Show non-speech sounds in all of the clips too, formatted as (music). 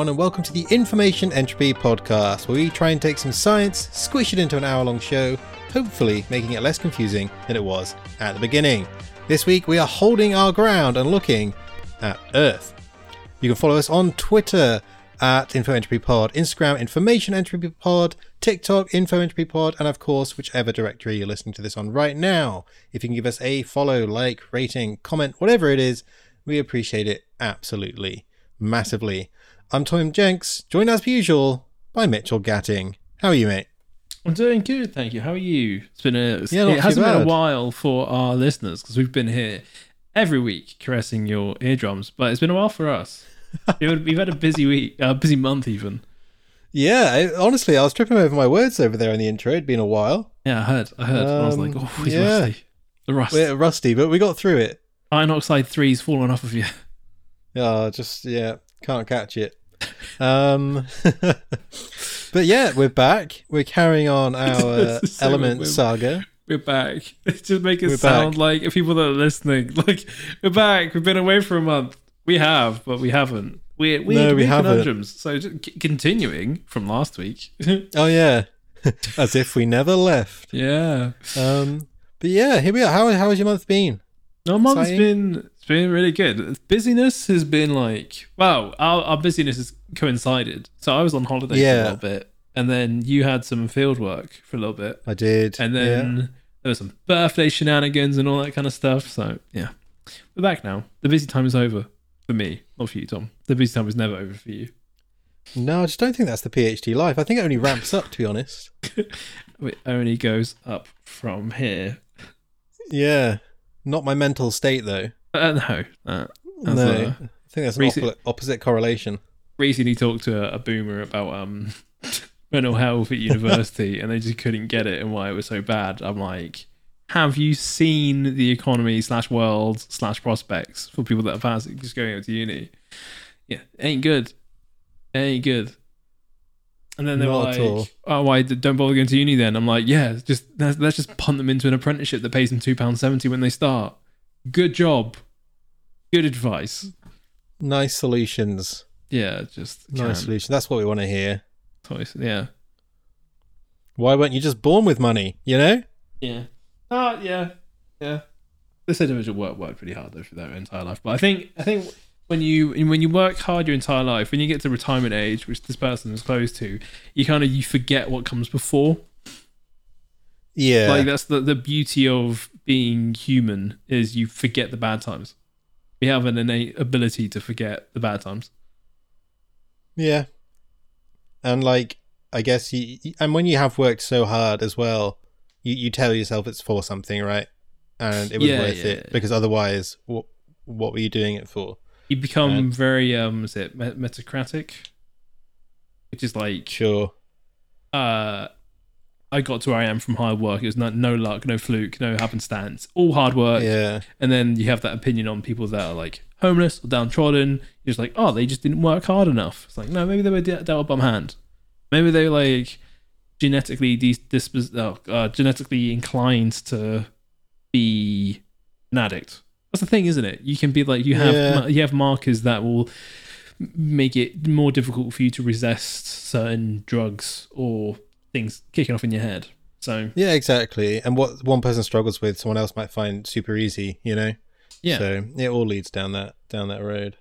everyone, and welcome to the Information Entropy podcast, where we try and take some science, squish it into an hour long show, hopefully making it less confusing than it was at the beginning. This week, we are holding our ground and looking at Earth. You can follow us on Twitter at Info Entropy Pod, Instagram Information Entropy Pod, TikTok Info Entropy Pod, and of course, whichever directory you're listening to this on right now. If you can give us a follow, like, rating, comment, whatever it is, we appreciate it absolutely massively. I'm Tom Jenks, joined as per usual by Mitchell Gatting. How are you, mate? I'm doing good, thank you. How are you? It's been a Yeah, it hasn't been a while for our listeners because we've been here every week caressing your eardrums, but it's been a while for us. (laughs) We've had a busy week, a busy month even. Yeah, I, honestly, I was tripping over my words over there in the intro. It'd been a while. Yeah, I heard. I heard. and I was like, Um, oh, he's yeah. rusty. The rust. We're rusty, but we got through it. Iron oxide three's fallen off of you. Oh, just yeah, can't catch it. (laughs) Um, but yeah, we're back. We're carrying on (laughs) our So Element we're- saga. We're back. (laughs) Just make it We're sound back. like people that are listening, like we're back. We've been away for a month. We have, but we haven't. We're weird, No, we haven't. conundrums. So c- continuing from last week. Oh yeah, as if we never left. yeah. Um, but yeah, here we are. How how has your month been? Our month's Exciting. been it's been really good. Busyness has been like wow, our, our busyness has coincided. So I was on holiday for a little bit, and then you had some field work for a little bit, I did, and yeah. then there was some birthday shenanigans and all that kind of stuff. So yeah, we're back now. The busy time is over for me, not for you, Tom. The busy time is never over for you. No, I just don't think that's the PhD life. I think it only ramps up, to be honest. (laughs) It only goes up from here. Yeah, not my mental state though. (laughs) Uh, no, uh, no, a- I think that's an recent- opposite, correlation. recently talked to a, boomer about um (laughs) mental health at (laughs) university and they just couldn't get it and why it was so bad i'm like have you seen the economy slash world slash prospects for people that are passing just going out to uni yeah ain't good ain't good and then they were Not at all. like, "Oh, why don't bother going to uni then?" I'm like, "Yeah, just let's, let's just punt them into an apprenticeship that pays them two pounds seventy when they start. Good job, good advice. Nice solutions. Yeah, just Nice can't. solutions. That's what we want to hear. Toys. Yeah, Why weren't you just born with money? You know? Yeah. Uh, yeah. Yeah. This individual worked worked pretty hard though for their entire life. But I think I think when you when you work hard your entire life, when you get to retirement age, which this person is close to, you kind of you forget what comes before. Yeah. Like that's the the beauty of being human is you forget the bad times. We have an innate ability to forget the bad times. Yeah. And like, I guess you, and when you have worked so hard as well, you, you tell yourself it's for something, right? And it was Yeah, worth yeah, it because otherwise, what what were you doing it for? You become And- very um, is it met- metacratic, which is like Sure. uh, I got to where I am from hard work. It was no, no luck, no fluke, no happenstance, all hard work. Yeah. And then you have that opinion on people that are like homeless or downtrodden. You're just like, oh, they just didn't work hard enough. It's like, no, maybe they were dealt a bum hand. Maybe they were like genetically dis- dispos- oh, uh, genetically inclined to be an addict. That's the thing, isn't it? You can be like you have Yeah. you have markers that will make it more difficult for you to resist certain drugs or things kicking off in your head. So Yeah, exactly. And what one person struggles with, someone else might find super easy, you know? yeah, So it all leads down that down that road.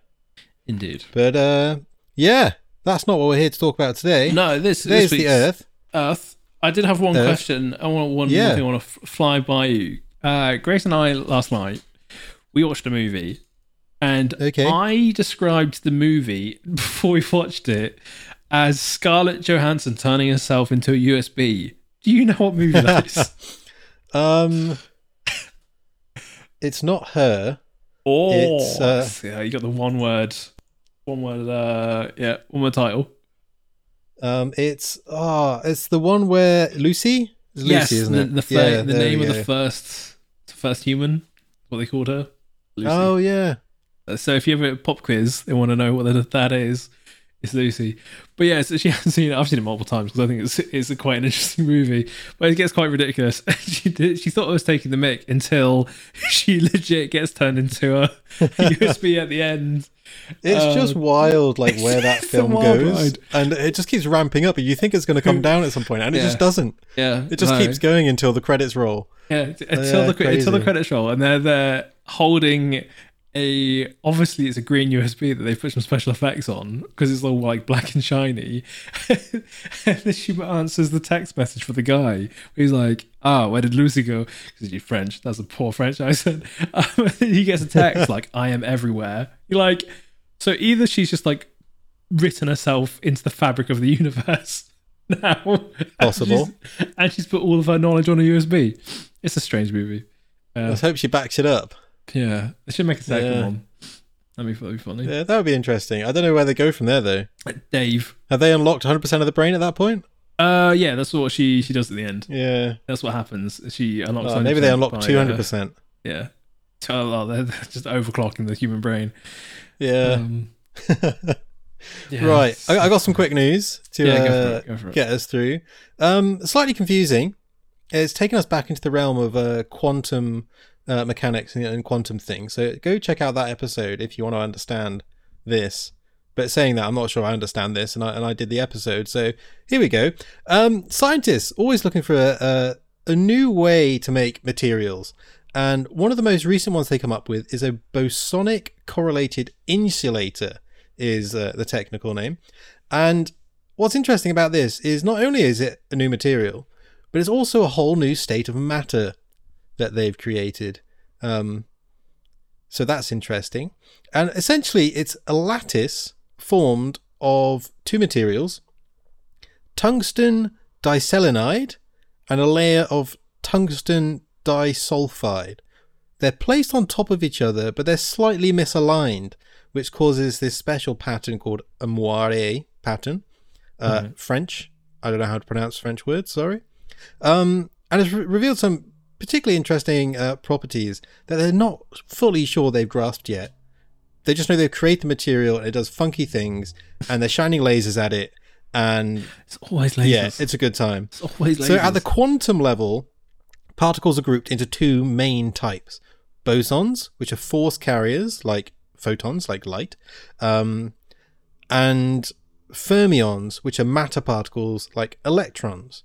indeed. But uh yeah, that's not what we're here to talk about today. No, this this the Earth. Earth. I did have one Earth. question. I want one Yeah. thing. I want to f- fly by you. Uh, Grace and I last night we watched a movie, and Okay. I described the movie (laughs) before we watched it as Scarlett Johansson turning herself into a USB. Do you know what movie that is? (laughs) Um It's not her. Oh, It's, uh, yeah, you got the one word, one word. Uh, yeah, one word title. Um it's oh it's the one where Lucy? It's Lucy, yes, isn't the, it? the, fir- Yeah, the name of the first, the first human. What they called her. Lucy. Oh yeah. So if you ever pop quiz, they want to know what the, that is. It's Lucy. But yeah, so she (laughs) hasn't seen it. I've seen it multiple times because I think it's it's a quite an interesting movie. But it gets quite ridiculous. (laughs) she did, she thought I was taking the mic until (laughs) she legit gets turned into a USB at the end. It's Um, just wild, like where that film goes, ride. and it just keeps ramping up. You think it's going to come down at some point, and it Yeah. just doesn't. Yeah, It just no. keeps going until the credits roll. Yeah, until Yeah, the until the credits roll, and they're they're holding a obviously it's a green USB that they've put some special effects on because it's all like black and shiny. (laughs) and then she answers the text message for the guy. He's like, "Ah, where did Lucy go?" Because you're French. That's a poor French accent. (laughs) Um, he gets a text like, "I am everywhere." You're like, so either she's just like written herself into the fabric of the universe (laughs) now, and Possible. she's- and she's put all of her knowledge on a USB. It's a strange movie. Uh, Let's hope she backs it up. Yeah, they should make a second Yeah. one. That'd be, that'd be funny. Yeah, that would be interesting. I don't know where they go from there, though. Dave. Have they unlocked 100% of the brain at that point? Uh, yeah, that's what she she does at the end. Yeah. That's what happens. She unlocks. Oh, maybe they 100% unlocked by, uh, 200%. yeah. Oh, they're they're just overclocking the human brain. Yeah. Um, (laughs) yeah, right. I, I got some quick news to Yeah, go for uh, it, go for it. get us through. Um, slightly confusing. It's taken us back into the realm of uh, quantum uh, mechanics and, and quantum things. So go check out that episode if you want to understand this. But saying that, I'm not sure I understand this, and I, and I did the episode. So here we go. Um, scientists always looking for a, a, a new way to make materials. And one of the most recent ones they come up with is a bosonic correlated insulator, is uh, the technical name. And what's interesting about this is not only is it a new material, but it's also a whole new state of matter that they've created. Um, so that's interesting. And essentially, it's a lattice formed of two materials tungsten diselenide and a layer of tungsten disulfide. They're placed on top of each other, but they're slightly misaligned, which causes this special pattern called a moire pattern. Uh, French. I don't know how to pronounce French words, sorry. Um, and it's re- revealed some particularly interesting uh, properties that they're not fully sure they've grasped yet. They just know they've created the material and it does funky things, and they're shining lasers at it, and It's always lasers. yeah, it's a good time. It's always lasers. So at the quantum level, particles are grouped into two main types: bosons, which are force carriers like photons, like light, um, and fermions, which are matter particles like electrons.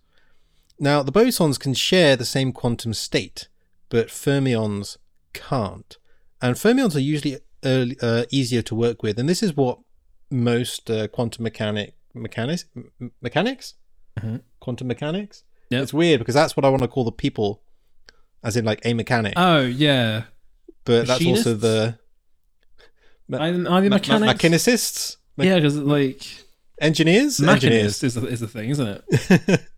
Now, the bosons can share the same quantum state, but fermions can't. And fermions are usually early, uh, easier to work with, and this is what most uh, quantum mechanic mechanics m- mechanics Mhm. quantum mechanics. Yep. It's weird because that's what I want to call the people, as in like a mechanic. oh yeah, but that's also the Ma- are, are the ma- ma- mechanics? mechanicists, Me- yeah, because like engineers, engineers. machinist is the, is the thing, isn't it? (laughs)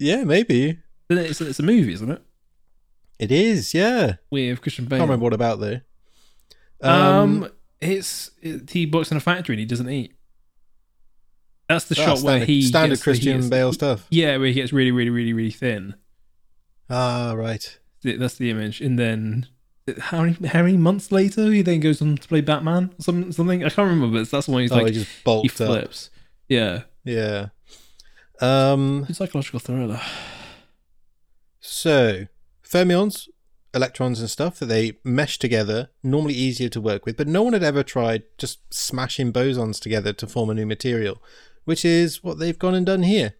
yeah, maybe It's, it's a movie, isn't it? it is. Yeah, With Christian Bale. can't remember what about though. Um, it's it, he works in a factory and he doesn't eat. That's the ah, shot where he standard gets, he Christian gets- Bale stuff. Yeah, where he gets really, really, really, really thin. Ah, right. That's the image, and then how many how many months later he then goes on to play Batman or some, something I can't remember, but that's the one he's oh, like he just he bulked up. flips. Yeah, Yeah. Um. psychological thriller. So, fermions, electrons and stuff that they mesh together, normally easier to work with, but no one had ever tried just smashing bosons together to form a new material, which is what they've gone and done here.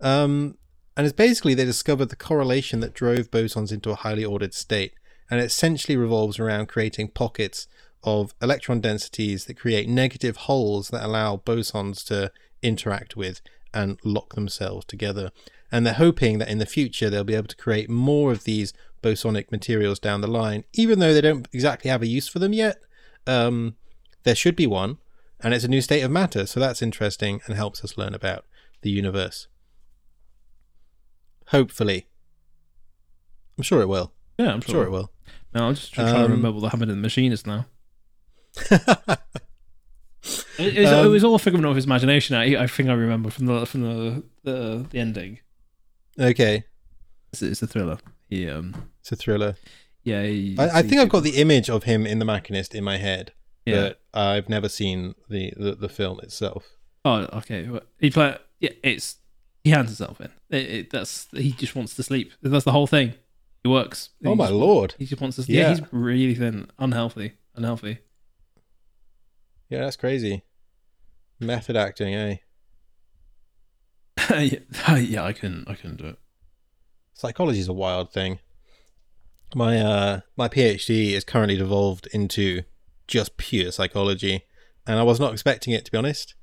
Um, and it's basically they discovered the correlation that drove bosons into a highly ordered state, and it essentially revolves around creating pockets of electron densities that create negative holes that allow bosons to interact with and lock themselves together. And they're hoping that in the future they'll be able to create more of these bosonic materials down the line, even though they don't exactly have a use for them yet. Um, there should be one, and it's a new state of matter, so that's interesting and helps us learn about the universe. Hopefully. I'm sure it will. Yeah, I'm sure. sure it will. No, I'm just trying to Um, remember what happened in the machinist now. (laughs) It, it was, Um, it was all a figment of his imagination. I, I think I remember from the from the the, the ending. okay, It's, it's a thriller. He, um, it's a thriller. yeah, he, I, I think I've got the image of him in The Machinist in my head, Yeah. but I've never seen the, the, the film itself. Oh, okay. Well, He play. Yeah, it's he hands himself in. It, it, that's he just wants to sleep. That's the whole thing. He works. Oh He my just- lord! He just wants to. Yeah. Yeah. he's really thin, unhealthy, unhealthy. Yeah, that's crazy. Method acting, eh? (laughs) yeah, (laughs) yeah, I couldn't, I couldn't do it. Psychology is a wild thing. My uh, my PhD is currently devolved into just pure psychology, and I was not expecting it to be honest.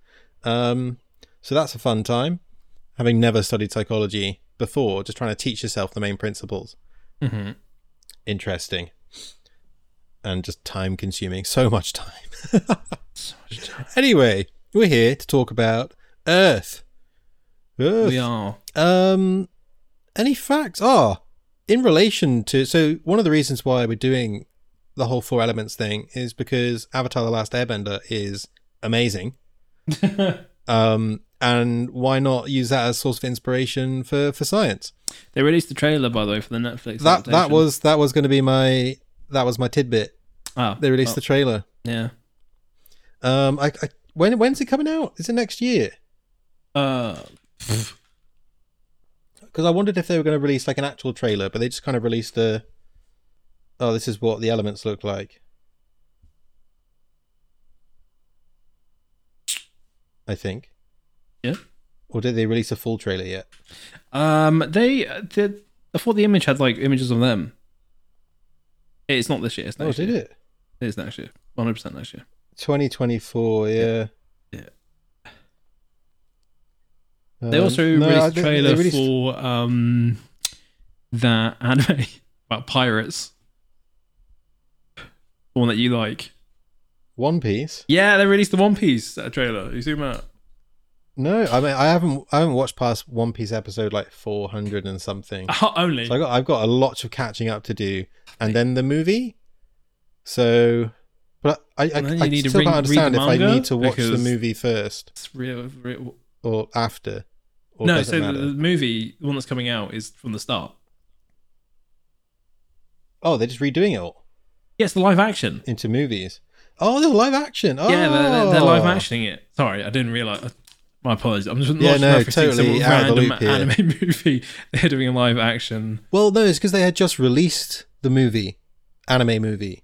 Um, so that's a fun time. Having never studied psychology before, just trying to teach yourself the main principles. Mm-hmm. Interesting, and just time consuming. So much time. (laughs) So much time. anyway, we're here to talk about Earth. Earth. We are. Um, any facts? Ah, in relation to so one of the reasons why we're doing the whole four elements thing is because Avatar: The Last Airbender is amazing. (laughs) Um, and why not use that as source of inspiration for for science? they released the trailer, by the way, for the Netflix. That that was that was going to be my that was my tidbit. Oh, They released well, the trailer. yeah. Um, I, I when when's it coming out? Is it next year? Uh, (sighs) Because I wondered if they were going to release like an actual trailer, but they just kind of released a. Oh, this is what the elements look like. I think. Yeah. Or did they release a full trailer yet? um, they did. I thought the image had like images of them. It's not this year. It's next Oh, next did year. it? It is next year. One hundred percent next year. 2024, yeah. Yeah. They Um, also no, released a trailer released- for um that anime (laughs) about pirates. The one that you like. One Piece. Yeah, they released the One Piece trailer. You see that? No, I mean I haven't I haven't watched past One Piece episode like 400 and something. (laughs) Oh, only. So I got I've got a lot of catching up to do, and then the movie. So, but I I, I, need to still can't understand if I need to watch the movie first it's real, real. or after. Or No, so the, matter? the movie, the one that's coming out, is from the start. oh, they're just redoing it all Yes, the live action. into movies. Oh, they're live action. Oh, Yeah, they're, they're, they're live oh. actioning it. Sorry, I didn't realize. My apologies. I'm just Yeah, no, some totally out of the random anime (laughs) movie. (laughs) They're doing a live action. Well, no, it's because they had just released the movie, anime movie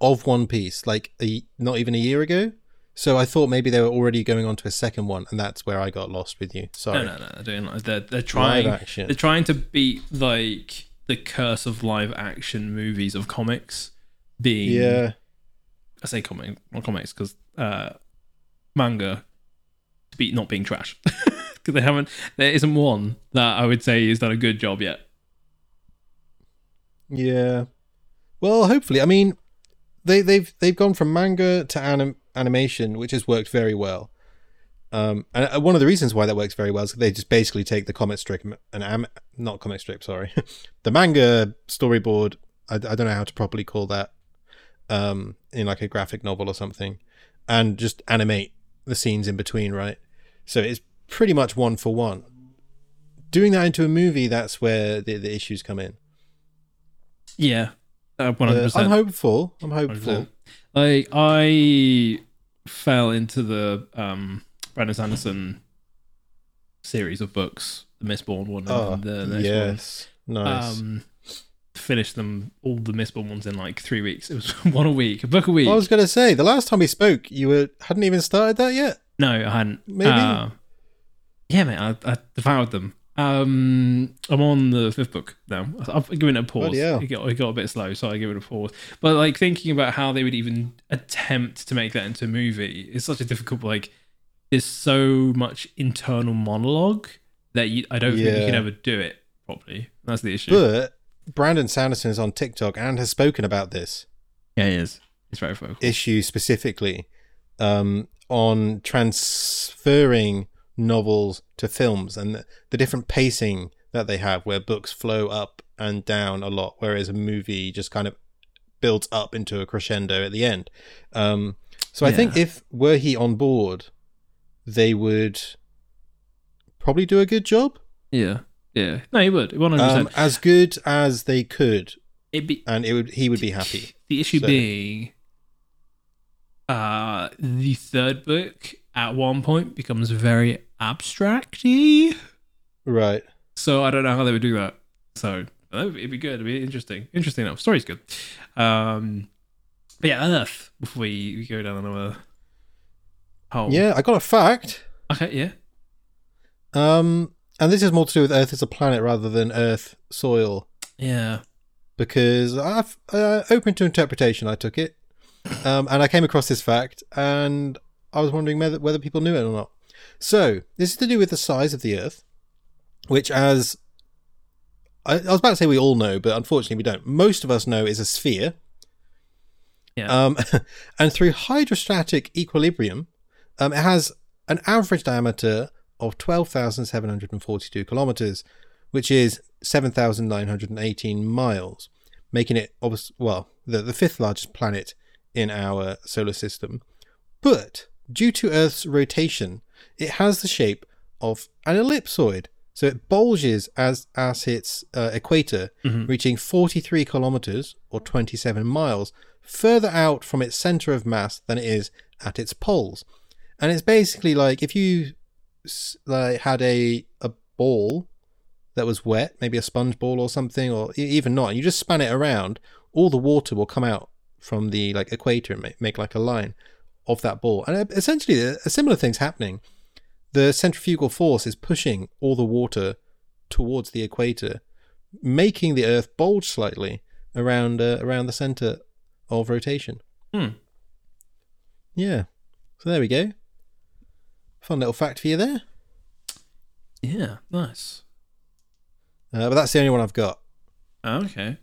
of One Piece, like a, not even a year ago. So I thought maybe they were already going on to a second one, and that's where I got lost with you. Sorry. No, no, no. They're doing they're they're trying. Live action. They're trying to beat like the curse of live action movies of comics being. Yeah. I say comic, not comics, because uh, manga be not being trash. (laughs) Because they haven't. There isn't one that I would say has done a good job yet. Yeah. Well, hopefully. I mean, they they've they've gone from manga to anim- animation, which has worked very well. Um, and uh, one of the reasons why that works very well is they just basically take the comic strip and am- not comic strip, sorry, (laughs) the manga storyboard. I, I don't know how to properly call that. Um, in like a graphic novel or something, and just animate the scenes in between, right? So it's pretty much one for one. Doing that into a movie, that's where the, the issues come in. Yeah, one hundred Uh, I'm hopeful. I'm hopeful. Like I fell into the um Brandon Sanderson series of books, the Mistborn one and Oh, the next yes, one. nice. Um, finished them all the Mistborn ones in like three weeks. It was (laughs) one a week, a book a week. I was going to say the last time we spoke, you were hadn't even started that yet. No, I hadn't. Maybe. Uh, yeah, mate, I, I devoured them. Um, I'm on the fifth book now. I've given it a pause. Bloody hell. It got, it got a bit slow, so I give it a pause. But like thinking about how they would even attempt to make that into a movie is such a difficult. Like, there's so much internal monologue that you, I don't think you Yeah. can ever do it properly. That's the issue. But Brandon Sanderson is on TikTok and has spoken about this yeah, he is. It's very vocal. issue specifically um, on transferring novels to films and the, the different pacing that they have, where books flow up and down a lot, whereas a movie just kind of builds up into a crescendo at the end. Um, so I think if were he on board, they would probably do a good job. yeah, yeah. No, he would. One hundred um, percent. as good as they could, be and it would he would be happy. The issue So- being, uh, the third book at one point becomes very abstracty. Right. So I don't know how they would do that. So it'd be good. It'd be interesting. Interesting enough. Story's good. Um, But yeah, Earth. Before we, we go down another hole. Yeah, I got a fact. Okay. Yeah. Um, and this is more to do with Earth as a planet rather than Earth soil, Yeah. because I've uh, open to interpretation. I took it, um, and I came across this fact, and I was wondering whether whether people knew it or not. So this is to do with the size of the Earth, which, as I, I was about to say, we all know, but unfortunately we don't. Most of us know is a sphere. Yeah. Um, (laughs) and through hydrostatic equilibrium, um, it has an average diameter of 12,742 kilometers, which is 7,918 miles, making it, obvious, well, the, the fifth largest planet in our solar system. But due to Earth's rotation, it has the shape of an ellipsoid. So it bulges as as its uh, equator, reaching 43 kilometers or 27 miles further out from its center of mass than it is at its poles. And it's basically like if you like had a a ball that was wet, maybe a sponge ball or something, or even not, and you just span it around, all the water will come out from the like equator and make, make like a line of that ball. And uh, essentially, a a similar thing's happening. The centrifugal force is pushing all the water towards the equator, making the Earth bulge slightly around uh, around the center of rotation. Hmm. Yeah. So there we go. Fun little fact for you there. Yeah. Nice. Uh, but that's the only one I've got. Okay.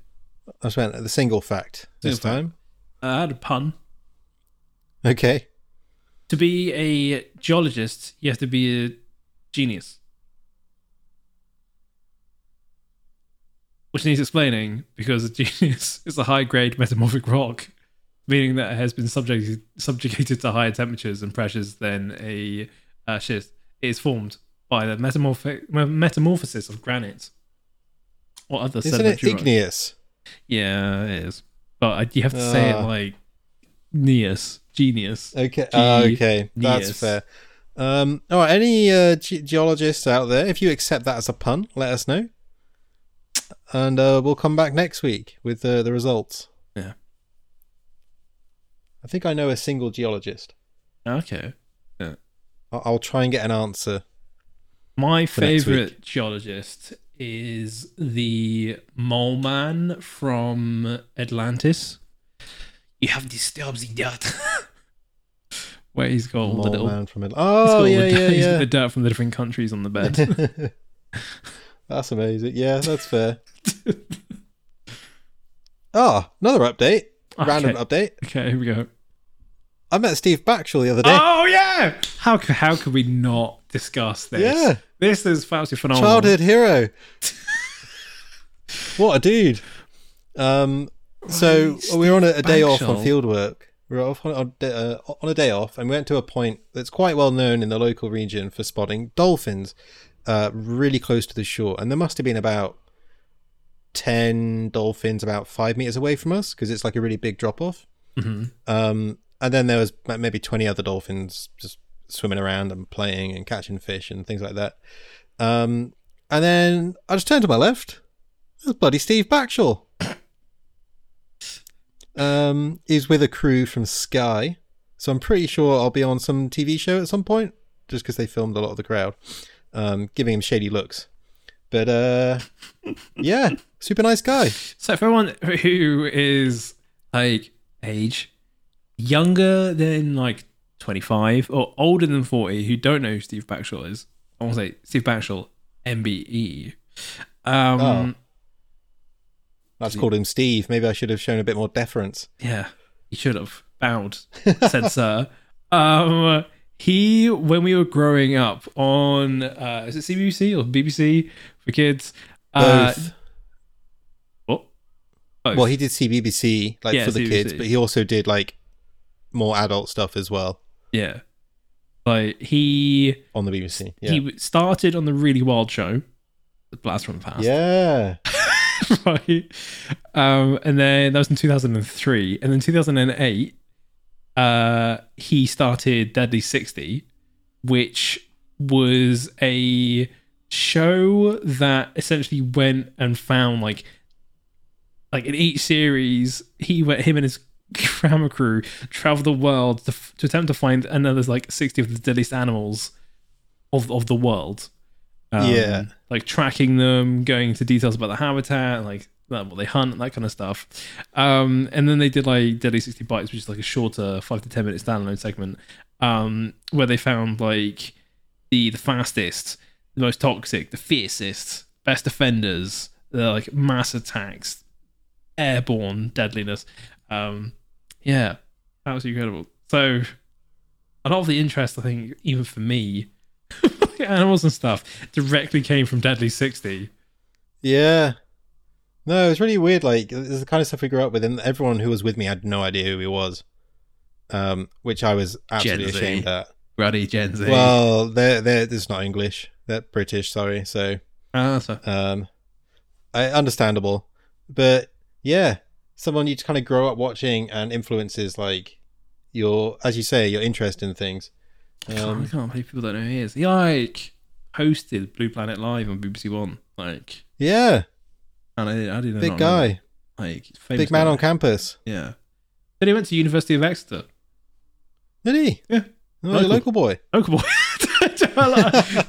I just went the single fact this Single fact. time. I had a pun. Okay. To be a geologist, you have to be a genius. Which needs explaining because a genius (laughs) is a high grade metamorphic rock, meaning that it has been subjected, subjugated to higher temperatures and pressures than a uh, schist. It is formed by the metamorphic, metamorphosis of granite or other Isn't it sedimentary rock. igneous? Yeah, it is. But you have to say it Ah. like Gneiss, genius. Okay. Ah, okay. That's Genius. fair. Um, all right. Any uh, ge- geologists out there, if you accept that as a pun, let us know. And uh, we'll come back next week with uh, the results. Yeah. I think I know a single geologist. Okay. I- I'll try and get an answer. My next favorite geologist is the mole man from Atlantis. You have disturbed the dirt. (laughs) Where he's got all the little. man from it. he's got Oh yeah, the, yeah, dirt- yeah. the dirt from the different countries on the bed. (laughs) (laughs) that's amazing. Yeah, that's fair. Ah, another update. Random update. okay, here we go. I met Steve Backshall the other day. Oh yeah! How how could we not discuss this? Yeah. This is absolutely phenomenal. Childhood hero. (laughs) what a dude. Um, so Right, we were on a, a day off on field work. We were off on, on, uh, on a day off, and we went to a point that's quite well known in the local region for spotting dolphins, uh, really close to the shore. And there must have been about ten dolphins about five meters away from us because it's like a really big drop off. Mhm. Um, and then there was maybe 20 other dolphins just swimming around and playing and catching fish and things like that. Um, and then I just turned to my left. There's bloody Steve Backshall. (coughs) Um, he's with a crew from Sky. So I'm pretty sure I'll be on some TV show at some point just because they filmed a lot of the crowd, um, giving him shady looks. But uh, (laughs) yeah, super nice guy. So for everyone who is like age younger than like 25 or older than 40 who don't know who Steve Backshall is, I want to say Steve Backshall, MBE. Um, Oh. That's called him Steve. Maybe I should have shown a bit more deference. Yeah, he should have bowed, said sir. (laughs) Um, he when we were growing up on uh, is it CBBC or BBC for kids? Uh, Both. what? Both. Well, he did CBBC like Yeah, for the kids, but he also did like more adult stuff as well yeah, like he on the BBC. Yeah, he started on the really wild show, the Blast from the Past. yeah. (laughs) right. Um, and then that was in 2003. And then 2008, uh, he started Deadly 60, which was a show that essentially went and found like like in each series he went him and his (laughs) camera crew travel the world to, to attempt to find another like 60 of the deadliest animals of of the world. Um, Yeah. like tracking them, going into details about the habitat, like what they hunt, and that kind of stuff. Um, and then they did like Deadly 60 Bites, which is like a shorter five to ten minute standalone segment, um, where they found like the the fastest, the most toxic, the fiercest, best offenders, the like mass attacks, airborne deadliness. Um, yeah, that was incredible. So a lot of the interest, I think, even for me, (laughs) animals and stuff, directly came from Deadly 60. Yeah. No, it was really weird. Like, this is the kind of stuff we grew up with, and everyone who was with me had no idea who he was. Um, which I was absolutely Gen Z. ashamed at. Ruddy Gen Z. Well, they're they're it's not English. They're British, sorry. So, Ah, so- um, I, understandable, but yeah, someone you kind of grow up watching and influences like your, as you say, your interest in things. I can't- I Um, can't believe people don't know who he is. He like hosted Blue Planet Live on BBC One. Like, yeah, and I, I didn't big guy, Like, big man guy. on campus. Yeah. Then he went to University of Exeter. Did he? Yeah. Oh, Local. local boy. Local boy. (laughs)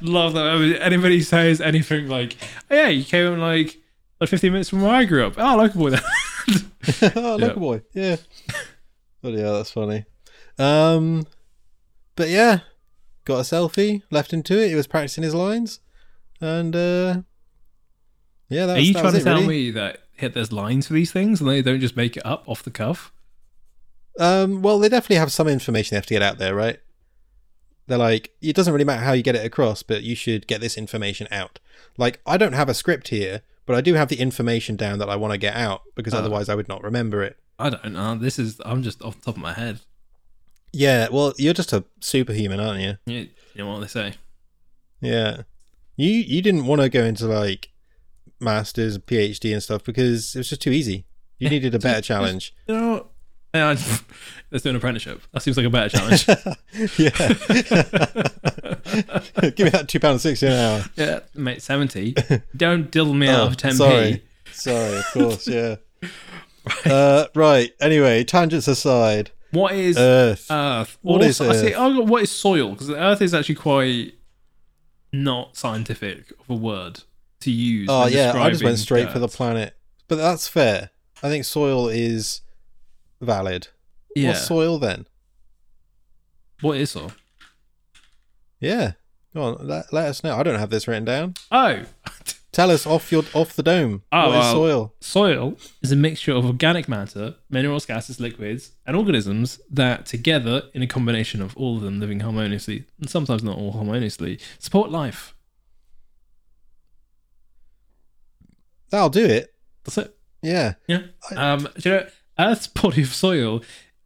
Love that. I mean, anybody says anything like, oh, "Yeah, you came like like 15 minutes from where I grew up." Oh, local boy. Then. (laughs) (laughs) oh, local boy. Yeah. But yeah, that's funny. Um, but yeah, got a selfie, left him to it. He was practicing his lines, and uh, yeah, that Are was, you that trying to tell really. me that hit there's lines for these things and they don't just make it up off the cuff? Um, well, they definitely have some information they have to get out there, right? They're like, it doesn't really matter how you get it across, but you should get this information out. Like, I don't have a script here, but I do have the information down that I want to get out because Oh. otherwise I would not remember it. I don't know. This is I'm just off the top of my head. Yeah, well, you're just a superhuman, aren't you? You, you know what they say? Yeah. You you didn't want to go into like masters, PhD and stuff because it was just too easy. You needed a better challenge. You know, what? yeah, (laughs) let's do an apprenticeship. That seems like a better challenge. (laughs) yeah. (laughs) (laughs) Give me that two pound sixty an hour. yeah, mate, seventy. Don't diddle me (laughs) out Oh, of ten p. sorry. Sorry, of course, yeah. (laughs) Uh, right. Anyway, tangents aside, What is Earth. Earth? What is Also- I see. Earth? I got what is soil? Because Earth is actually quite not scientific of a word to use. oh yeah, I just went straight for the planet, but that's fair. I think soil is valid. Yeah. What's soil then? what is soil? Yeah. Go on, let, let us know. I don't have this written down. Oh, (laughs) Tell us off your off the dome. Oh, what is well. soil? Soil is a mixture of organic matter, minerals, gases, liquids, and organisms that together, in a combination of all of them living harmoniously, and sometimes not all harmoniously, support life. That'll do it. That's it. Yeah. Yeah. Um, do you know, Earth's (laughs) body of soil,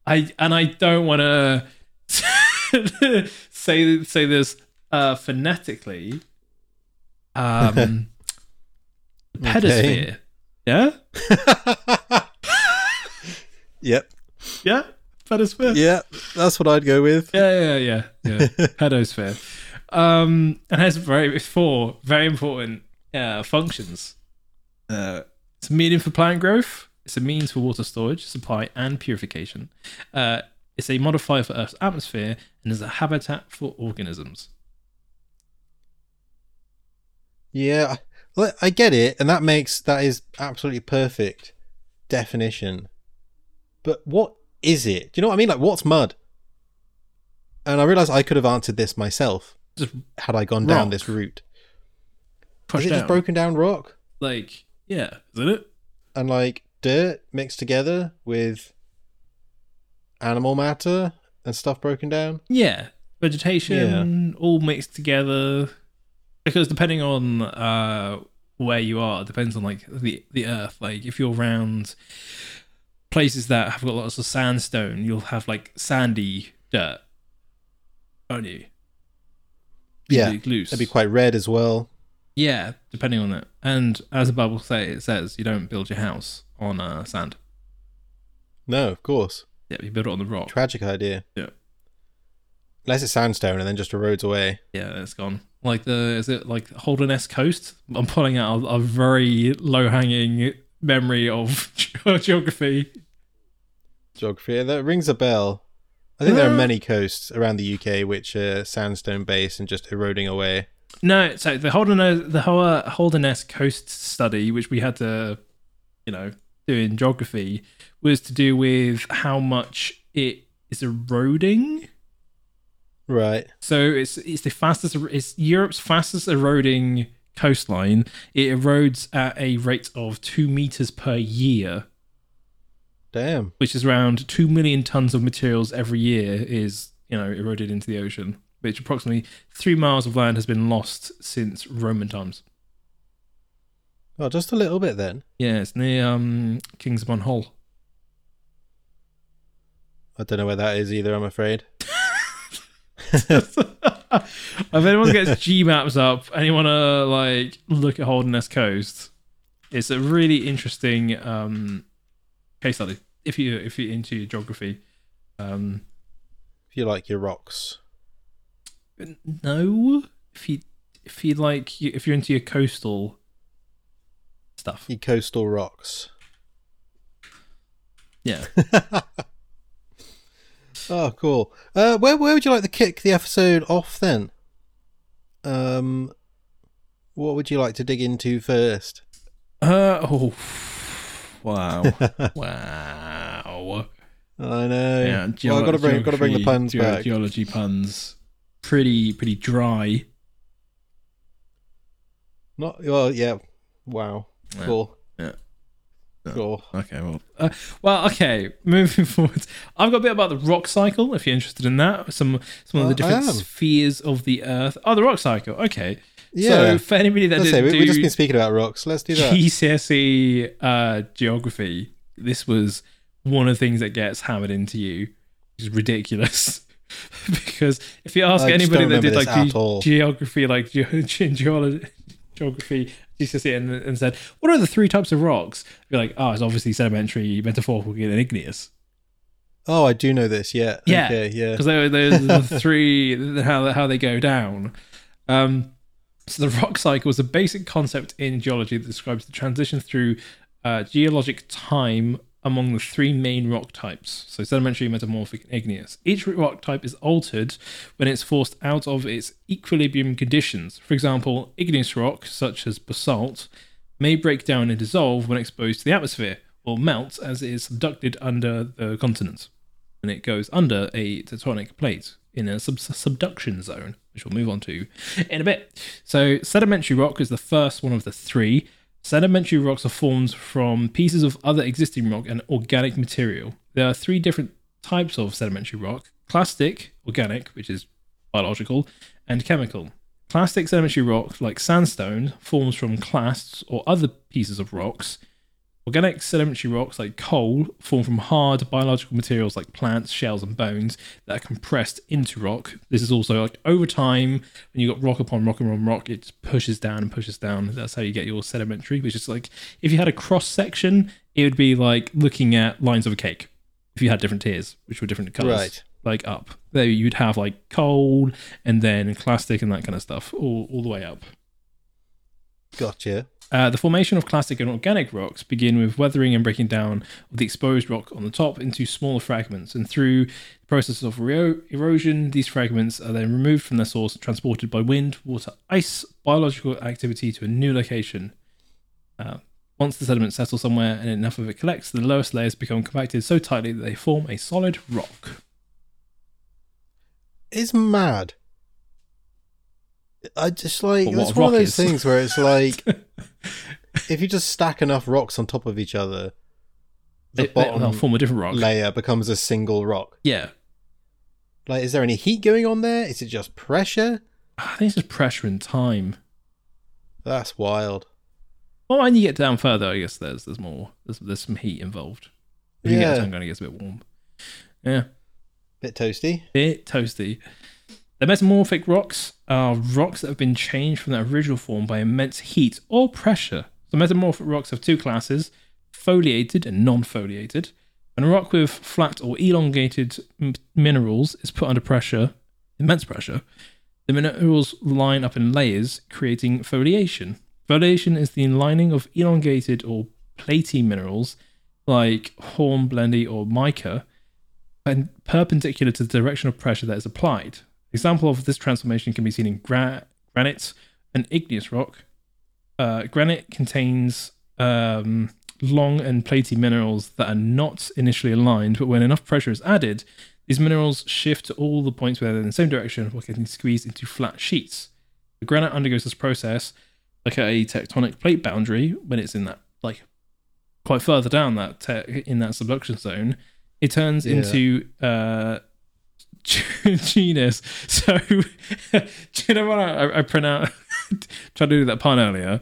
I and I don't want to (laughs) say say this uh, phonetically. Um, (laughs) pedosphere. Yeah. (laughs) yep. Yeah. Pedosphere. Yeah. That's what I'd go with. Yeah, yeah, yeah, yeah. (laughs) Pedosphere. Um, and has very four very important uh, functions. Uh, it's a medium for plant growth. It's a means for water storage, supply, and purification. Uh, it's a modifier for Earth's atmosphere and is a habitat for organisms. Yeah. I- get it, and that makes that is absolutely perfect definition. But what is it? Do you know what I mean? Like, what's mud? And I realized I could have answered this myself Just had I gone down this route. push is it down. just broken down rock Like, yeah, isn't it? and like dirt mixed together with animal matter and stuff broken down? Yeah, vegetation all mixed together. Because depending on uh, where you are, it depends on like the the earth. Like if you're around places that have got lots of sandstone, you'll have like sandy dirt, won't you? Yeah. Loose. It'd be quite red as well. yeah, depending on it. And as the Bible say, it says you don't build your house on uh, sand. No, of course. Yeah, you build it on the rock. Tragic idea. Yeah. Unless it's sandstone and then just erodes away. Yeah, it's gone. Like the is it like Holderness Coast? I'm pulling out a, a very low hanging memory of (laughs) geography. Geography. That rings a bell. I think there are Uh. many coasts around the UK which are sandstone based and just eroding away. No, so the Holderness, the Ho- Holderness Coast study, which we had to, you know, do in geography, was to do with how much it is eroding. Right. So it's it's the fastest, it's Europe's fastest eroding coastline. It erodes at a rate of two meters per year, Damn. which is around two million tons of materials every year is you know eroded into the ocean. Which approximately three miles of land has been lost since Roman times. Oh, just a little bit then. Yeah, it's near um, Kings upon Hull. I don't know where that is either, I'm afraid. (laughs) if anyone gets (laughs) G maps up anyone to like look at Holderness Coast, it's a really interesting um, case study. If you if you're into your geography, um, If you like your rocks. no, if you if you like if you're into your coastal stuff, coastal rocks. yeah. (laughs) Oh, cool. Uh, where where would you like to kick the episode off then? Um, what would you like to dig into first? Uh, oh, wow, (laughs) wow. I know. Yeah, well, I got to bring got to bring the puns ge- back. Geology puns, pretty pretty dry. Not well, yeah. Wow. Yeah. Cool. Yeah. Yeah. Cool. Okay, well, uh, well, okay. Moving (laughs) forward, I've got a bit about the rock cycle. If you're interested in that, some some of the different am. spheres of the Earth. Oh, the rock cycle. Okay. Yeah. So for anybody that Let's say we, do we've just been speaking about rocks. Let's do that. GCSE uh, geography, this was one of the things that gets hammered into you, which is ridiculous. (laughs) because if you ask I anybody that did like this at all. ge- geography, like ge- (laughs) ge- geolo- geography, GCSE, and, and said, "What are the three types of rocks?" You're like, "Oh, it's obviously sedimentary, metaphorical, and igneous." Oh, I do know this. Yeah. Yeah. Okay. Yeah. because they they're the (laughs) three how how they go down. Um, so the rock cycle is a basic concept in geology that describes the transition through uh, geologic time among the three main rock types. So sedimentary, metamorphic, and igneous. Each rock type is altered when it's forced out of its equilibrium conditions. For example, igneous rock, such as basalt, may break down and dissolve when exposed to the atmosphere, or melt as it is subducted under the continents and it goes under a tectonic plate in a sub- subduction zone, which we'll move on to in a bit. So, sedimentary rock is the first one of the three. Sedimentary rocks are formed from pieces of other existing rock and organic material. There are three different types of sedimentary rock clastic, organic, which is biological, and chemical. Clastic sedimentary rock, like sandstone, forms from clasts or other pieces of rocks. Organic sedimentary rocks like coal form from hard biological materials like plants, shells, and bones that are compressed into rock. This is also like over time, when you've got rock upon rock and upon rock, it pushes down and pushes down. That's how you get your sedimentary, which is like if you had a cross section, it would be like looking at lines of a cake. If you had different tiers, which were different colors, Right. like up, there you'd have like coal and then clastic and that kind of stuff, all all the way up. Gotcha. Uh, the formation of clastic and organic rocks begin with weathering and breaking down of the exposed rock on the top into smaller fragments, and through the process of ero- erosion, these fragments are then removed from their source transported by wind, water, ice, biological activity to a new location. Uh, once the sediment settles somewhere and enough of it collects, the lowest layers become compacted so tightly that they form a solid rock. It's mad. I just like it's one of those is. things where it's like (laughs) if you just stack enough rocks on top of each other, the They, bottom form a different rock. layer becomes a single rock. yeah. Like, is there any heat going on there? Is it just pressure? Ah, I think it's just pressure and time. That's wild. Well, when you get down further, I guess there's there's more. There's there's some heat involved. When you Yeah. get down, it gets a bit warm. Yeah, Bit toasty. bit toasty. The metamorphic rocks are rocks that have been changed from their original form by immense heat or pressure. The metamorphic rocks have two classes: foliated and non-foliated. When a rock with flat or elongated m- minerals is put under pressure, immense pressure, the minerals line up in layers, creating foliation. Foliation is the lining of elongated or platy minerals like hornblende or mica, and perpendicular to the direction of pressure that is applied. Example of this transformation can be seen in gra- granite and igneous rock. Uh, granite contains um, long and platy minerals that are not initially aligned, but when enough pressure is added, these minerals shift to all the points where they're in the same direction while getting squeezed into flat sheets. The granite undergoes this process like a tectonic plate boundary when it's in that like quite further down that te- in that subduction zone. It turns Yeah. into uh, (laughs) genus. So (laughs) do you know what I, I pronounce? (laughs) tried to do that pun earlier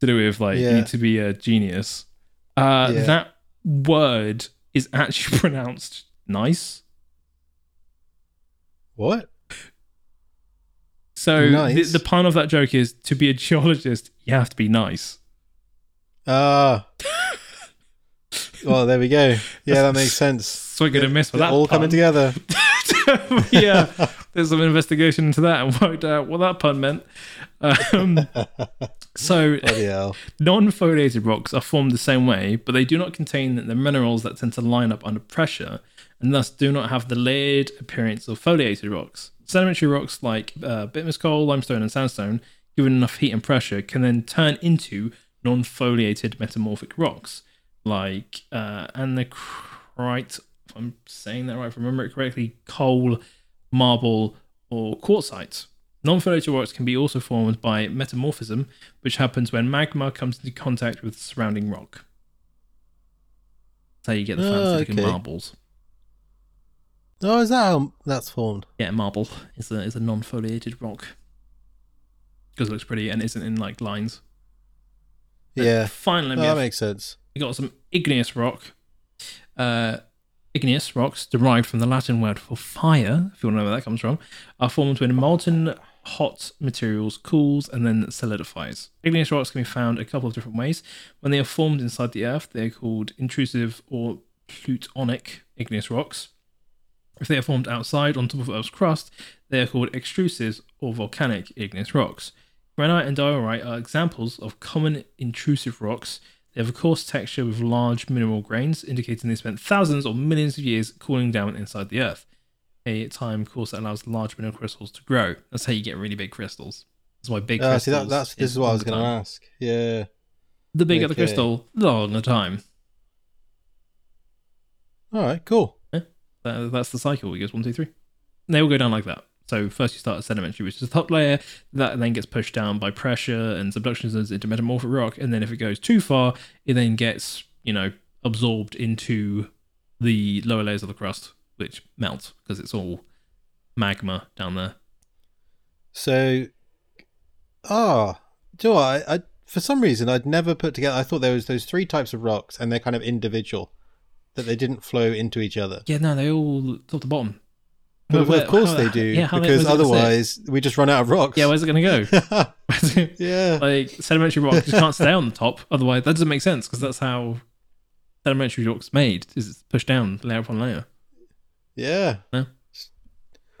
to do with like you need to be a genius. Uh, Yeah. That word is actually pronounced nice. What? So Nice. the, the pun of that joke is to be a geologist, you have to be nice. Ah. well, there we go. Yeah, that makes sense. So we're gonna miss for that. all coming pun. (laughs) yeah, there's some investigation into that and worked out what that pun meant. Um, so non-foliated rocks are formed the same way, but they do not contain the minerals that tend to line up under pressure, and thus do not have the layered appearance of foliated rocks. Sedimentary rocks like uh, bitmus coal, limestone, and sandstone, given enough heat and pressure, can then turn into non-foliated metamorphic rocks like uh, anachrite. I'm saying that right, if I remember it correctly, coal, marble, or quartzite. Non-foliated rocks can be also formed by metamorphism, which happens when magma comes into contact with surrounding rock. That's how you get the fancy Oh, looking okay. marbles. Oh, is that how that's formed? Yeah, marble is a is a non-foliated rock because it looks pretty and isn't in like lines. And Yeah. Finally, Oh, that makes sense. we got some igneous rock. Uh, igneous rocks, derived from the Latin word for fire, if you want to know where that comes from, are formed when molten hot materials cools and then solidifies. Igneous rocks can be found a couple of different ways. When they are formed inside the earth, they are called intrusive or plutonic igneous rocks. If they are formed outside on top of Earth's crust, they are called extrusive or volcanic igneous rocks. Granite and diorite are examples of common intrusive rocks. They have a coarse texture with large mineral grains, indicating they spent thousands or millions of years cooling down inside the Earth. A time course that allows large mineral crystals to grow. That's how you get really big crystals. That's why big Uh, crystals. see, that, that's this is what I was going to ask. Yeah. The bigger the crystal, the longer the time. All right. Cool. That, that's the cycle. It goes one, two, three. And they all go down like that. So first you start at sedimentary, which is the top layer. That then gets pushed down by pressure and subduction zones into metamorphic rock. And then if it goes too far, it then gets you know absorbed into the lower layers of the crust, which melt because it's all magma down there. So, ah, do you know? I, I for some reason I'd never put together. I thought there was those three types of rocks, and they're kind of individual, that they didn't flow into each other. Yeah, no, they all top to bottom. But Where- of course how- they do, yeah, because where's it gonna sit? otherwise we just run out of rocks. Yeah, where's it going to go? (laughs) (laughs) yeah. like sedimentary rocks just can't stay on the top. Otherwise, that doesn't make sense because that's how sedimentary rock's made. Is it's pushed down layer upon layer. Yeah.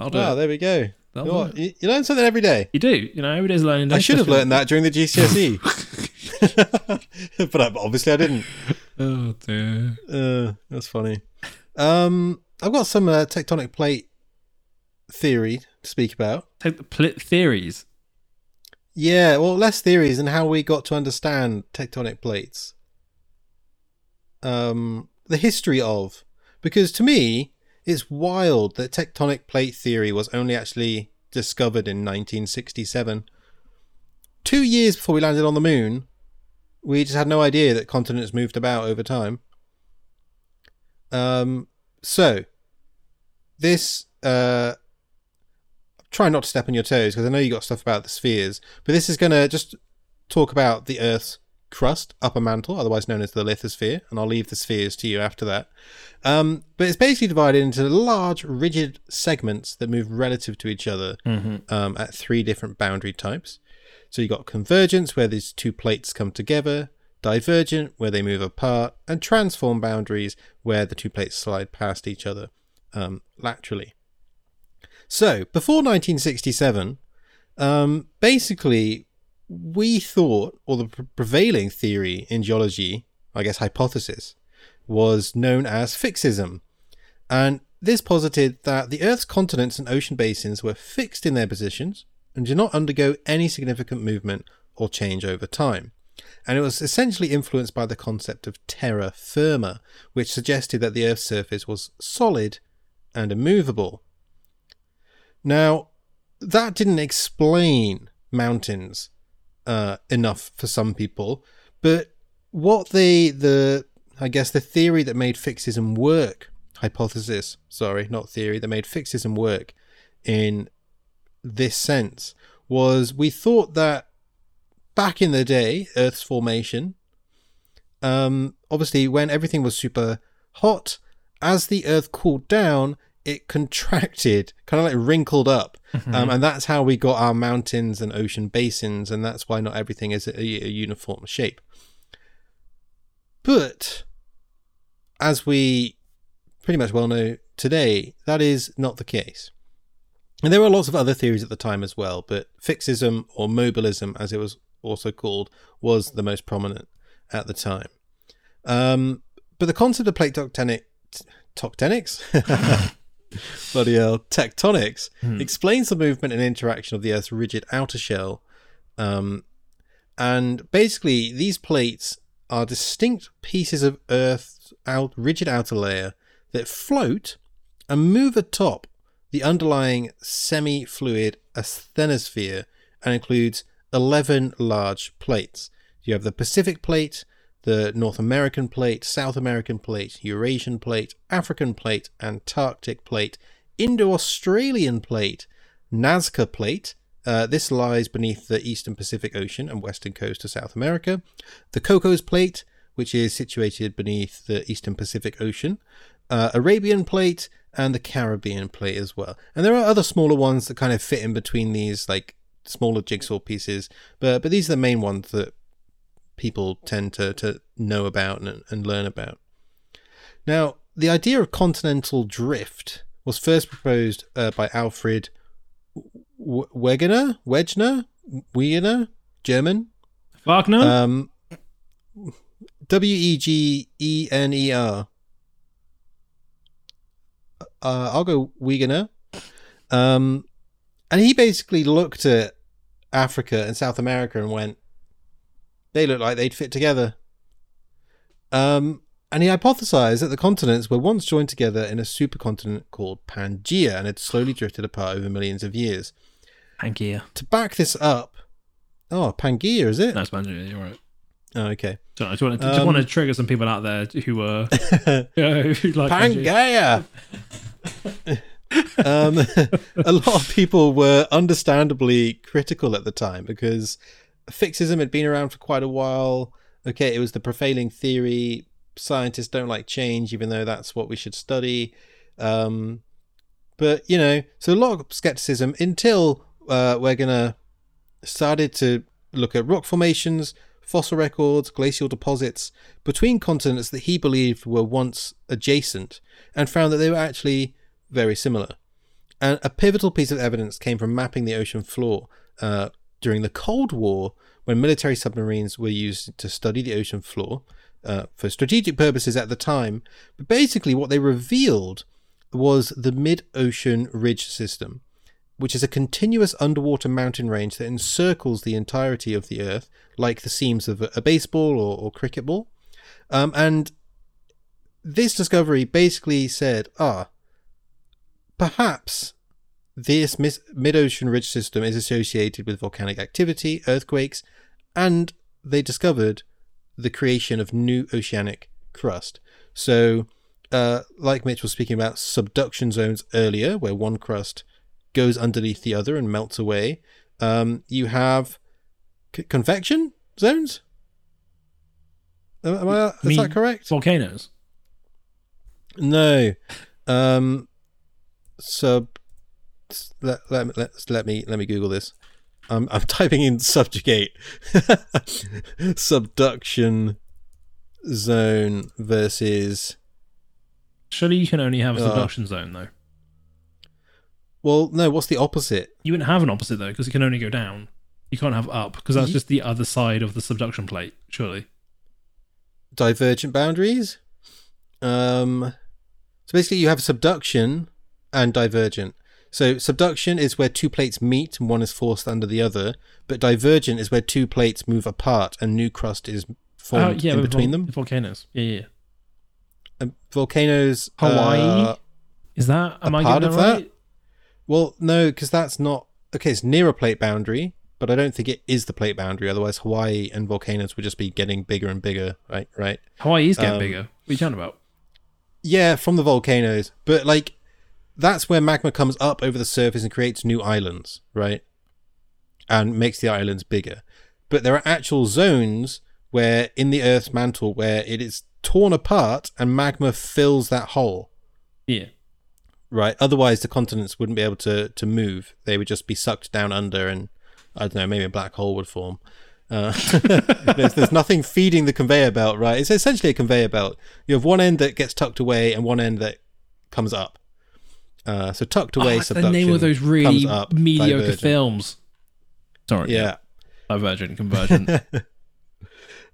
I'll do Wow, it. there we go. You, know do? You, you learn something every day. You do. You know, every day's learning day. I should have learned that during the GCSE, (laughs) but obviously I didn't. Oh dear. Uh, that's funny. Um, I've got some uh, tectonic plate theory to speak about. Take the pl- theories. Yeah, well, less theories and how we got to understand tectonic plates. Um, the history of, because to me, it's wild that tectonic plate theory was only actually discovered in 1967. Two years before we landed on the moon, we just had no idea that continents moved about over time. Um, so this uh, try not to step on your toes because I know you got stuff about the spheres, but this is going to just talk about the Earth's crust, upper mantle, otherwise known as the lithosphere, and I'll leave the spheres to you after that. Um, but it's basically divided into large, rigid segments that move relative to each other Mm-hmm. um, at three different boundary types. So you've got convergence, where these two plates come together, divergent, where they move apart, and transform boundaries, where the two plates slide past each other um, laterally. So before 1967, um, basically, we thought, or the pre- prevailing theory in geology, I guess hypothesis, was known as fixism. And this posited that the Earth's continents and ocean basins were fixed in their positions and did not undergo any significant movement or change over time. And it was essentially influenced by the concept of terra firma, which suggested that the Earth's surface was solid and immovable. Now, that didn't explain mountains uh, enough for some people, but what they the I guess the theory that made fixism work hypothesis, sorry, not theory, that made fixism work in this sense was we thought that back in the day, Earth's formation, um, obviously when everything was super hot, as the Earth cooled down, it contracted, kind of like wrinkled up. Mm-hmm. Um, and that's how we got our mountains and ocean basins, and that's why not everything is a, a uniform shape. But as we pretty much well know today, that is not the case. And there were lots of other theories at the time as well, but fixism or mobilism, as it was also called, was the most prominent at the time. Um, but the concept of plate tectonic, tectonics, (laughs) (laughs) bloody hell, tectonics, hmm. explains the movement and interaction of the Earth's rigid outer shell. Um, and basically, these plates are distinct pieces of Earth's out, rigid outer layer that float and move atop the underlying semi fluid asthenosphere and includes 11 large plates. You have the Pacific plate, the North American plate, South American plate, Eurasian plate, African plate, Antarctic plate, Indo Australian plate, Nazca plate. Uh, this lies beneath the eastern Pacific Ocean and western coast of South America. The Cocos plate, which is situated beneath the eastern Pacific Ocean uh, Arabian plate and the Caribbean plate as well. And there are other smaller ones that kind of fit in between these, like smaller jigsaw pieces. But but these are the main ones that people tend to, to know about and, and learn about. Now, the idea of continental drift was first proposed uh, by Alfred Wegener, Wegener, Wegener, German. Wagner. Um, W E G E N E R uh, I'll go Wegener. Um, and he basically looked at Africa and South America and went, they look like they'd fit together. Um, and he hypothesized that the continents were once joined together in a supercontinent called Pangaea and had slowly drifted apart over millions of years. Pangaea. To back this up, oh, Pangaea, is it? That's Pangaea, you're right. Oh, okay. So I just want, to, just want to um, trigger some people out there who were (laughs) (laughs) who like Pangaea. (laughs) um, a lot of people were understandably critical at the time because fixism had been around for quite a while. Okay, it was the prevailing theory. Scientists don't like change, even though that's what we should study. Um, but you know, so a lot of skepticism until uh, Wegener started to look at rock formations, fossil records, glacial deposits between continents that he believed were once adjacent, and found that they were actually very similar. And a pivotal piece of evidence came from mapping the ocean floor uh, during the Cold War, when military submarines were used to study the ocean floor uh, for strategic purposes at the time. But basically, what they revealed was the mid ocean ridge system, which is a continuous underwater mountain range that encircles the entirety of the Earth, like the seams of a baseball or, or cricket ball. Um, and this discovery basically said, ah, perhaps this mid ocean ridge system is associated with volcanic activity, earthquakes, and they discovered the creation of new oceanic crust. So, uh, like Mitch was speaking about subduction zones earlier, where one crust goes underneath the other and melts away. Um, you have c- convection zones. Am I, is that correct? Volcanoes. No. Um, sub. Let, let, let, let me let me Google this. I'm I'm (laughs) typing in subjugate (laughs) subduction zone versus. Surely you can only have a uh, subduction uh, zone though. Well, no. What's the opposite? You wouldn't have an opposite though, because it can only go down. You can't have up because that's just the other side of the subduction plate. Surely. Divergent boundaries. Um, so basically, you have subduction and divergent. So subduction is where two plates meet and one is forced under the other, but divergent is where two plates move apart and new crust is formed Oh, yeah, in between vol- them. Volcanoes. Yeah, yeah. Um, volcanoes. Hawaii? uh, Is that am I part getting of that that? right? well, no, because that's not okay. It's near a plate boundary, but I don't think it is the plate boundary. Otherwise, Hawaii and volcanoes would just be getting bigger and bigger. Right, right. Hawaii is getting Um, bigger. What are you talking about? Yeah, from the volcanoes, but like that's where magma comes up over the surface and creates new islands, right? And makes the islands bigger. But there are actual zones where in the Earth's mantle where it is torn apart and magma fills that hole, Yeah. right? Otherwise, the continents wouldn't be able to to move; they would just be sucked down under, and I don't know, maybe a black hole would form. Uh, (laughs) there's, there's nothing feeding the conveyor belt, right? It's essentially a conveyor belt. You have one end that gets tucked away and one end that comes up. Uh, so tucked away, Oh, that's the name of those really up, mediocre divergent. films. Sorry. Yeah. Divergent, convergent. (laughs)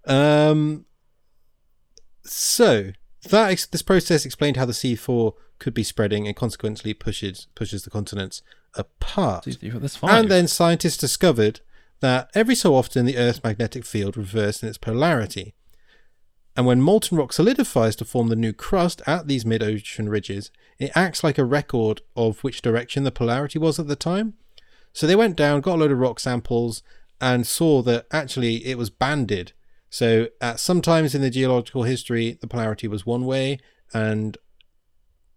Um. So that ex- this process explained how the sea floor could be spreading and consequently pushes pushes the continents apart. And then scientists discovered that every so often the Earth's magnetic field reversed in its polarity. And when molten rock solidifies to form the new crust at these mid ocean ridges, it acts like a record of which direction the polarity was at the time. So they went down, got a load of rock samples, and saw that actually it was banded. So at some times in the geological history, the polarity was one way, and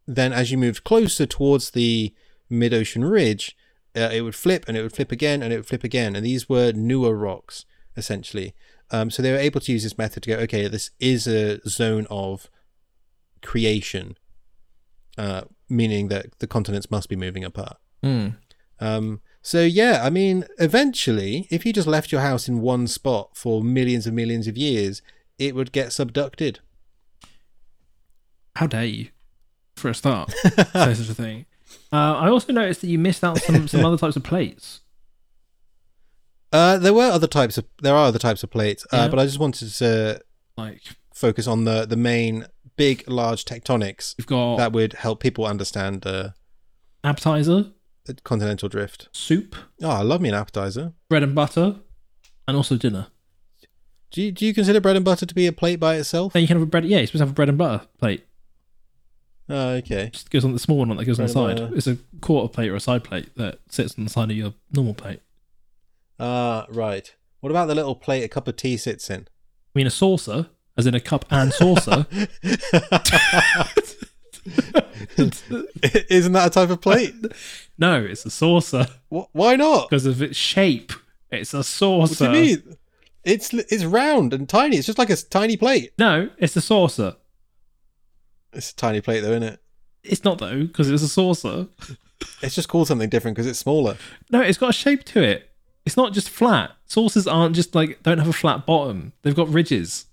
then as you moved closer towards the mid ocean ridge, uh, it would flip and it would flip again and it would flip again. And these were newer rocks, essentially. Um, so they were able to use this method to go, okay, this is a zone of creation, uh, meaning that the continents must be moving apart. Hmm. Um, so yeah, I mean, eventually, if you just left your house in one spot for millions and millions of years, it would get subducted. How dare you? For a start, say such a thing. (laughs) Uh, I also noticed that you missed out some some (laughs) other types of plates. Uh, there were other types of there are other types of plates, uh, Yeah. but I just wanted to Like focus on the the main big, large tectonics we've got that would help people understand uh, appetizer, continental drift. soup, Oh, I love me an appetizer. bread and butter, and also dinner. Do you, do you consider bread and butter to be a plate by itself? Then you can have a bread. Yeah, you're supposed to have a bread and butter plate. Oh, okay. Just goes on the small one that goes on the side. butter. It's a quarter plate or a side plate that sits on the side of your normal plate. Ah, right. What about the little plate a cup of tea sits in? I mean, a saucer, as in a cup and saucer. (laughs) Isn't that a type of plate? no, it's a saucer Wh- Why not? because of its shape. It's a What saucer. do you mean? It's it's round and tiny. It's just like a tiny plate. No, it's a saucer. It's a tiny plate though, isn't it? It's not though because it's a saucer. It's just called something different because it's smaller. No, it's got a shape to it. It's not just flat. Saucers aren't just like don't have a flat bottom. They've got ridges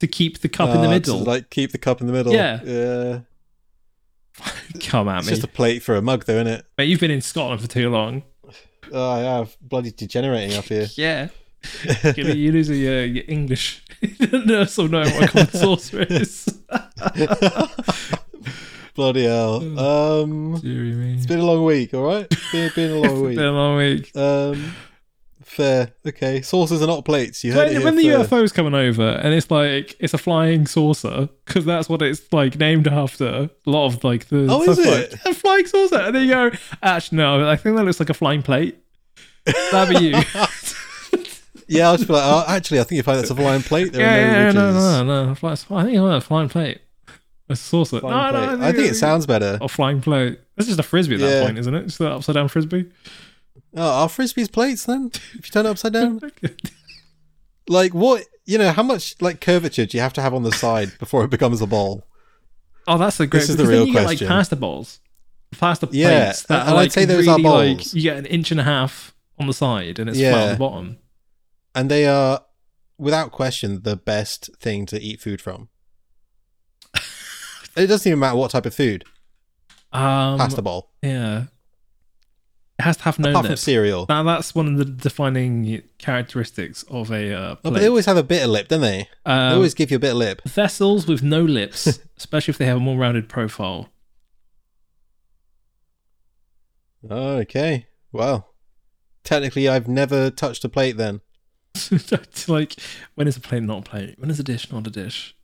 to keep the cup in the Ah, middle. to, like keep the cup in the middle. Yeah. Yeah. (laughs) Come at It's me, just a plate for a mug though, isn't it? mate. You've been in Scotland for too long. (sighs) Oh, I have bloody degenerating up here. (laughs) Yeah, you you losing your, your English. (laughs) Nurse will know what a common saucer is. bloody hell. Um, me. it's been a long week. All right, been, been a long It's week. been a long week. Um, fair. Okay, saucers are not plates. You heard When, it when the first. UFO's coming over and it's like it's a flying saucer because that's what it's like named after. A lot of like the Oh, is stuff like, it? (laughs) a flying saucer, and then you go, actually no, I think that looks like a flying plate. That'd be you. (laughs) Yeah, I'll just be like, oh, actually, I think you find that's a flying plate. There yeah, are no yeah, ridges. no, no, no. I think it's a flying plate. A saucer. Flying no, plate. no, I think it sounds better. a flying plate. It's just a frisbee at that point, isn't it? Just an upside down frisbee. Oh, are frisbees plates then? (laughs) If you turn it upside down, (laughs) like what? You know, how much like curvature do you have to have on the side before it becomes a ball? Oh, that's a great. This is the then real you question. Get, like pasta balls, pasta Yeah, plates that and are I'd like say those are really, like balls. you get an inch and a half on the side and it's flat on the bottom. And they are, without question, the best thing to eat food from. (laughs) it doesn't even matter what type of food. Um, Pasta bowl. Yeah. It has to have no apart from lip. cereal. Now that's one of the defining characteristics of a uh, Oh, but they always have a bit of lip, don't they? They Um, always give you a bit of lip. vessels with no lips, (laughs) especially if they have a more rounded profile. Okay. Well, technically, I've never touched a plate then. (laughs) Like when is a plate not a plate? When is a dish not a dish?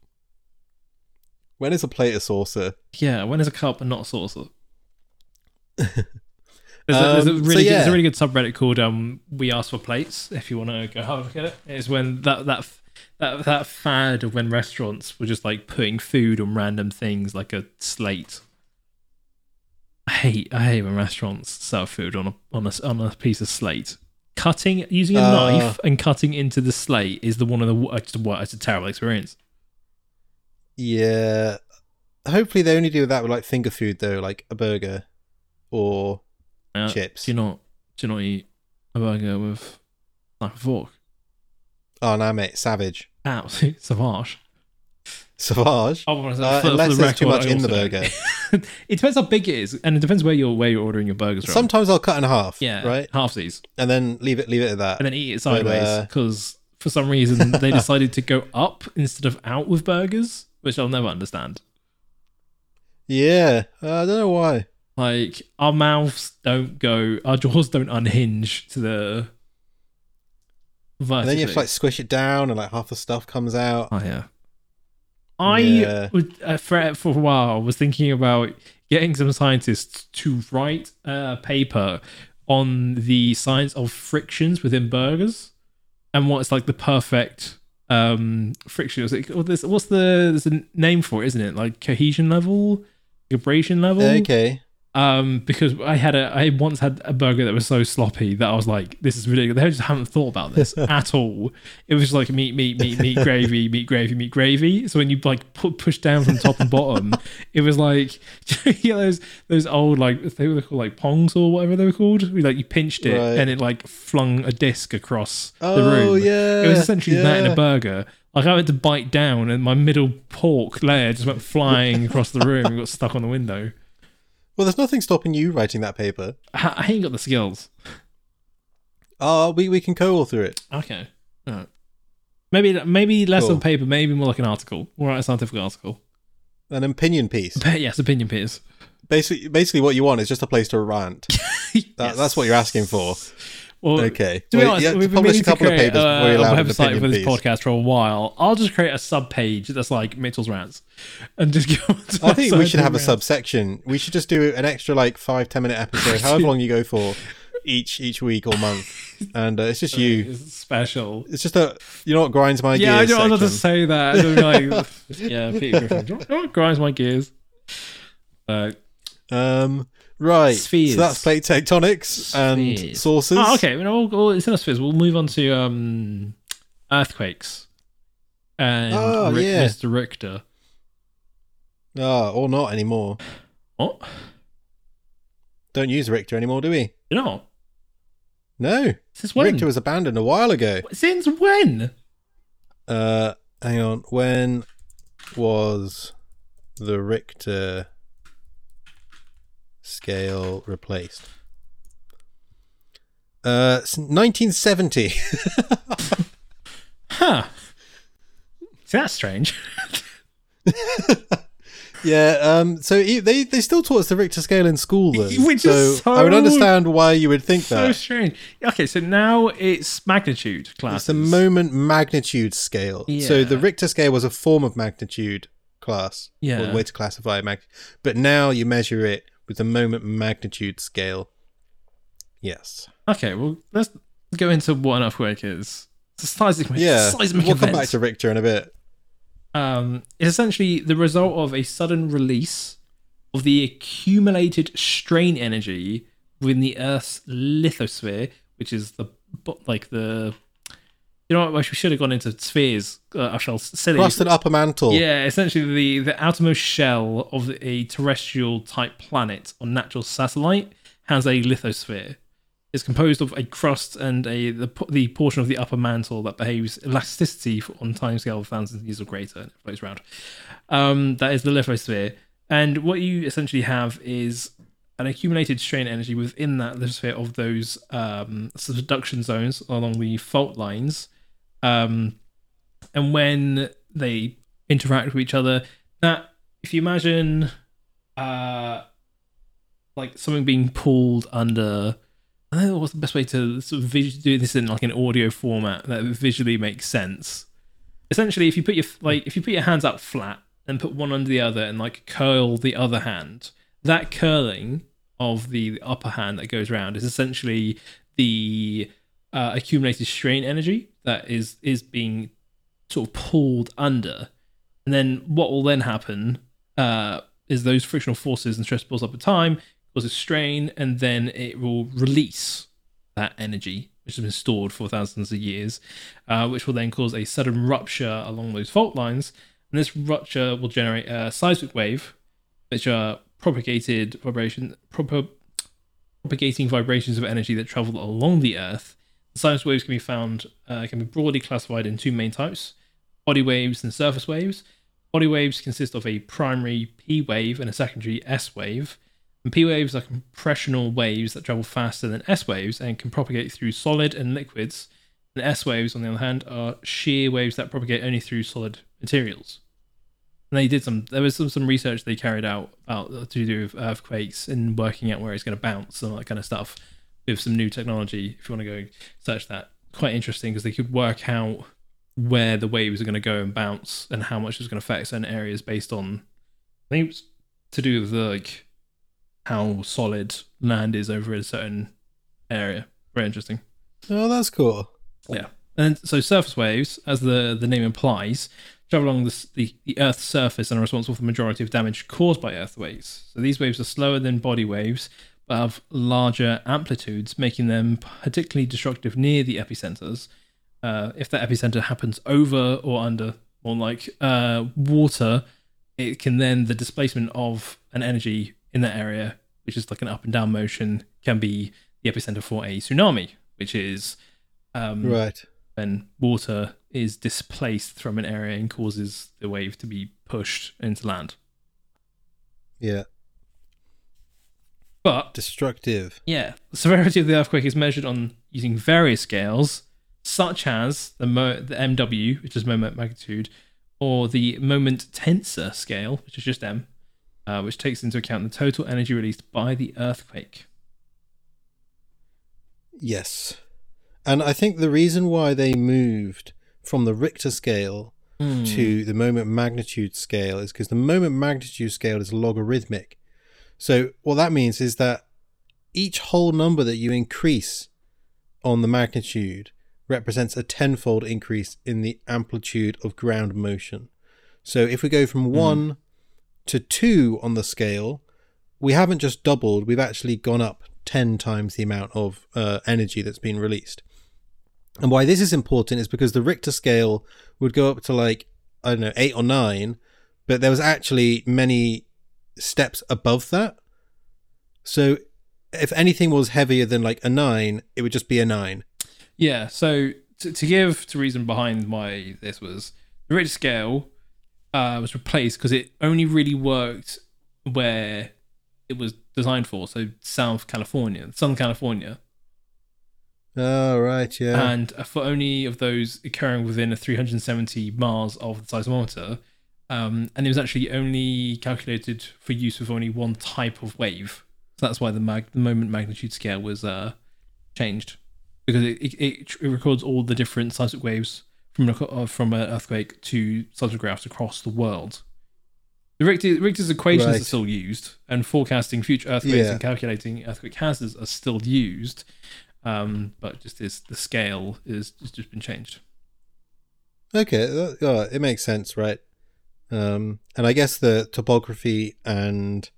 When is a plate a saucer? Yeah, when is a cup and not a saucer? (laughs) There's, a, there's, a Um, so really good, there's a really good subreddit called um, "We Ask for Plates." If you want to go have a look at it, it's when that that that that fad of when restaurants were just like putting food on random things like a slate. I hate I hate when restaurants serve food on a on a on a piece of slate. Cutting using a Uh. knife and cutting into the slate is the one of the it's, it's a terrible experience. Yeah. Hopefully, they only do that with like finger food though, like a burger or Uh, chips. Do you not do you not eat a burger with knife and fork? Oh, no, mate, savage. Absolutely (laughs) savage. Savage. Oh, well, Uh, unless the there's too much in the burger. (laughs) it depends how big it is, and it depends where you're where you're ordering your burgers from. Sometimes I'll cut in half. yeah, Right. half these, And then leave it, leave it at that. and then eat it But, sideways uh, because for some reason (laughs) they decided to go up instead of out with burgers, which I'll never understand. Yeah. Uh, I don't know why. Like our mouths don't go, our jaws don't unhinge to the. And then you have to like squish it down, and like half the stuff comes out. Oh yeah. I Yeah. would uh, for for a while was thinking about getting some scientists to write a paper on the science of frictions within burgers and what's like the perfect um friction. It- what this- What's the there's a name for it, isn't it? Like cohesion level, abrasion level. Okay. Um, because I had a, I once had a burger that was so sloppy that I was like, this is ridiculous. They just haven't thought about this (laughs) at all. It was just like meat, meat, meat, meat, gravy, (laughs) meat, gravy, meat, gravy. So when you like put push down from top and bottom, it was like, (laughs) you know, those those old like they were called like pongs or whatever they were called. We, Like you pinched it Right. and it like flung a disc across the Oh room. yeah. It was essentially that in a burger. Like I went to bite down and my middle pork layer just went flying across the room and got stuck on the window. Well, there's nothing stopping you writing that paper. I, I ain't got the skills. Oh, we we can co-author it. Okay. Alright. Maybe maybe less Cool. a paper, maybe more like an article. More like a scientific article. An opinion piece. (laughs) Yes, opinion piece. Basically, basically, what you want is just a place to rant. (laughs) That, That's what you're asking for. Well, Okay. To be Well, honest, you have to we've been publish meaning a couple to of create papers before uh, you're a allowed an website for this piece. podcast for a while. I'll just create a sub page that's like Mitchell's rants, and just go. onto I think we should and have a subsection. We should just do an extra like five ten minute episode, (laughs) however long you go for, each each week or month, and uh, it's just you. It's special. It's just a you know what grinds my gears? Yeah, I gears. don't want to say that. Like, (laughs) yeah, Peter Griffin. (laughs) Do you know what grinds my gears? Uh, Um, right. Spheres. So that's plate tectonics and Spheres. sources. Oh, okay. You know, we'll, we'll, it's in spheres. We'll move on to um, earthquakes and Oh, Rick- yeah. Mr. Richter. Ah, or not anymore. What? Don't use Richter anymore, do we? You know, No. since when? Richter was abandoned a while ago. Since when? Uh, hang on. When was the Richter scale replaced? Uh, 1970. (laughs) Huh. See, that's strange. (laughs) yeah. Um. So e- they they still taught us the Richter scale in school, though. (laughs) Which is so I would understand why you would think so that. So strange. Okay, so now it's magnitude class. It's a moment magnitude scale. Yeah. So the Richter scale was a form of magnitude class. Yeah. Or the way to classify mag. But now you measure it with the moment magnitude scale. Yes. Okay, well, let's go into what an earthquake is. It's a seismic, Yeah. seismic we'll come back to Richter in a bit. um, it's essentially the result of a sudden release of the accumulated strain energy within the Earth's lithosphere, which is the like the you know what? We should have gone into spheres. Uh, I shall silly. Crust and upper mantle. Yeah, essentially the the outermost shell of a terrestrial type planet or natural satellite has a lithosphere. It's composed of a crust and a the, the portion of the upper mantle that behaves elasticity for, on timescale of thousands of years or greater and it flows around. Um, that is the lithosphere. And what you essentially have is an accumulated strain energy within that lithosphere of those um, subduction zones along the fault lines. Um, and when they interact with each other, that if you imagine uh, like something being pulled under. I don't know what's the best way to sort of vis- do this in like an audio format that visually makes sense. Essentially, if you put your like if you put your hands out flat and put one under the other and like curl the other hand, that curling of the upper hand that goes around is essentially the uh, accumulated strain energy that is is being sort of pulled under, and then what will then happen uh, is those frictional forces and stress builds up at time causes strain, and then it will release that energy which has been stored for thousands of years, uh, which will then cause a sudden rupture along those fault lines. And this rupture will generate a seismic wave, which are propagated vibration, propo- propagating vibrations of energy that travel along the Earth. Seismic waves can be found, uh, can be broadly classified in two main types: body waves and surface waves. Body waves consist of a primary P wave and a secondary S wave. And P waves are compressional waves that travel faster than S waves and can propagate through solid and liquids. And S waves, on the other hand, are shear waves that propagate only through solid materials. And they did some. There was some, some research they carried out about to do with earthquakes and working out where it's going to bounce and all that kind of stuff with some new technology. If you want to go search that, quite interesting because they could work out where the waves are going to go and bounce and how much it's going to affect certain areas based on. I think it was to do with like how solid land is over a certain area. Very interesting. Oh, that's cool. Yeah. And so surface waves, as the, the name implies, travel along the, the, the Earth's surface and are responsible for the majority of damage caused by Earth waves. So these waves are slower than body waves, have larger amplitudes, making them particularly destructive near the epicenters. Uh, if that epicenter happens over or under, or like uh, water, it can then the displacement of an energy in that area, which is like an up and down motion, can be the epicenter for a tsunami, which is um, Right. when water is displaced from an area and causes the wave to be pushed into land. Yeah. But Destructive. yeah, the severity of the earthquake is measured on using various scales, such as the mo- the MW, which is moment magnitude, or the moment tensor scale, which is just M, uh, which takes into account the total energy released by the earthquake. Yes. And I think the reason why they moved from the Richter scale Hmm. to the moment magnitude scale is because the moment magnitude scale is logarithmic. So what that means is that each whole number that you increase on the magnitude represents a tenfold increase in the amplitude of ground motion. So if we go from one to two on the scale, we haven't just doubled, we've actually gone up 10 times the amount of uh, energy that's been released. And why this is important is because the Richter scale would go up to like, I don't know, eight or nine, but there was actually many steps above that. So if anything was heavier than like a nine, it would just be a nine. Yeah, so to, to give to reason behind why this was the Richter scale uh, was replaced because it only really worked where it was designed for, so South California, Southern California, Oh, right, yeah. and for only of those occurring within a 370 miles of the seismometer. Um, and it was actually only calculated for use with only one type of wave. So that's why the, mag- the moment magnitude scale was uh, changed because it, it, it, records all the different seismic waves from uh, from an earthquake to seismographs across the world. The Richter, Richter's equations Right. are still used, and forecasting future earthquakes Yeah. and calculating earthquake hazards are still used. Um, but just this, the scale is has just been changed. Okay, that, oh, it makes sense, right? Um, and I guess the topography and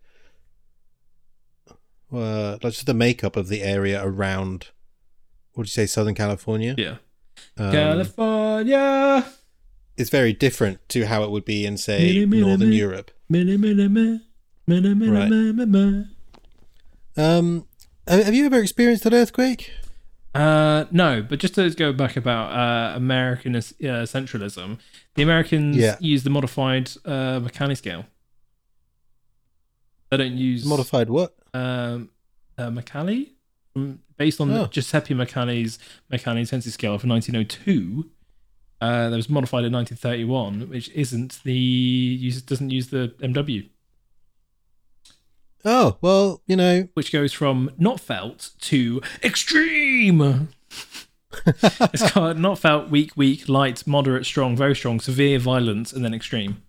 uh, just the makeup of the area around, what would you say, Southern California? Yeah, Um, California. It's very different to how it would be in, say, Mini, mini, Northern mini. Europe. Right. Um, have have you ever experienced an earthquake? Uh, no, but just to go back about uh, American uh, centralism, the Americans Yeah. use the modified uh, Mercalli scale. They don't use Modified what? um, uh, Mercalli, from, based on Oh. Giuseppe Mercalli's Mercalli intensity scale from 1902. Uh, that was modified in 1931, which isn't the uses doesn't use the MW, Oh well, you know, which goes from not felt to extreme. (laughs) it's called not felt, weak, weak, light, moderate, strong, very strong, severe, violent, and then extreme.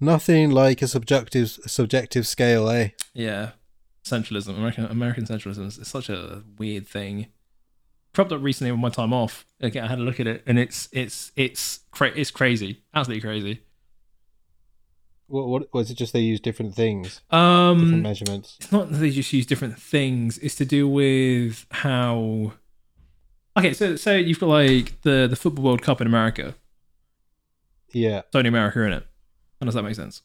nothing like a subjective subjective scale, eh? Yeah, centralism, American American centralism is such a weird thing. Propped up recently with my time off. Again, I had a look at it, and it's it's it's cra- it's crazy, absolutely crazy. What, what was it? Just they use different things, different Um, measurements. it's not that they just use different things. It's to do with how. Okay, so so you've got like the the football World Cup in America. Yeah. It's only America in it. How does that make sense?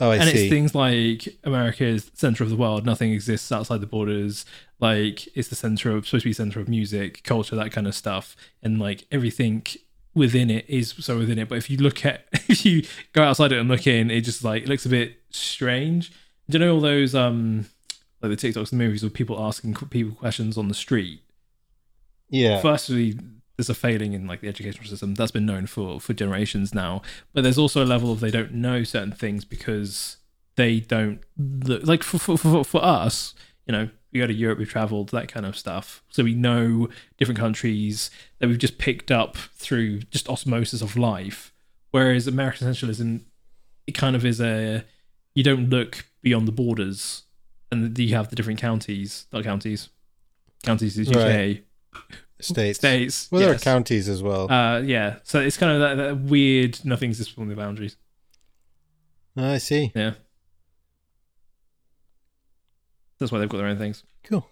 Oh, I see. and see. it's things like America is the center of the world. Nothing exists outside the borders. Like it's the center of supposed to be center of music, culture, that kind of stuff, and like everything within it is so within it. But if you look at (laughs) if you go outside it and look in, it just like it looks a bit strange. Do you know all those um like the TikToks and movies of people asking people questions on the street? yeah. firstly there's a failing in like the educational system that's been known for for generations now but there's also a level of they don't know certain things because they don't look like for for, for, for us you know we go to europe we've traveled that kind of stuff so we know different countries that we've just picked up through just osmosis of life whereas american centralism it kind of is a you don't look beyond the borders and you have the different counties not counties counties is uk Right. States. states. Well, there are counties as well. Uh, yeah. So it's kind of that, that weird. Nothing exists within the boundaries. I see. Yeah. That's why they've got their own things. Cool.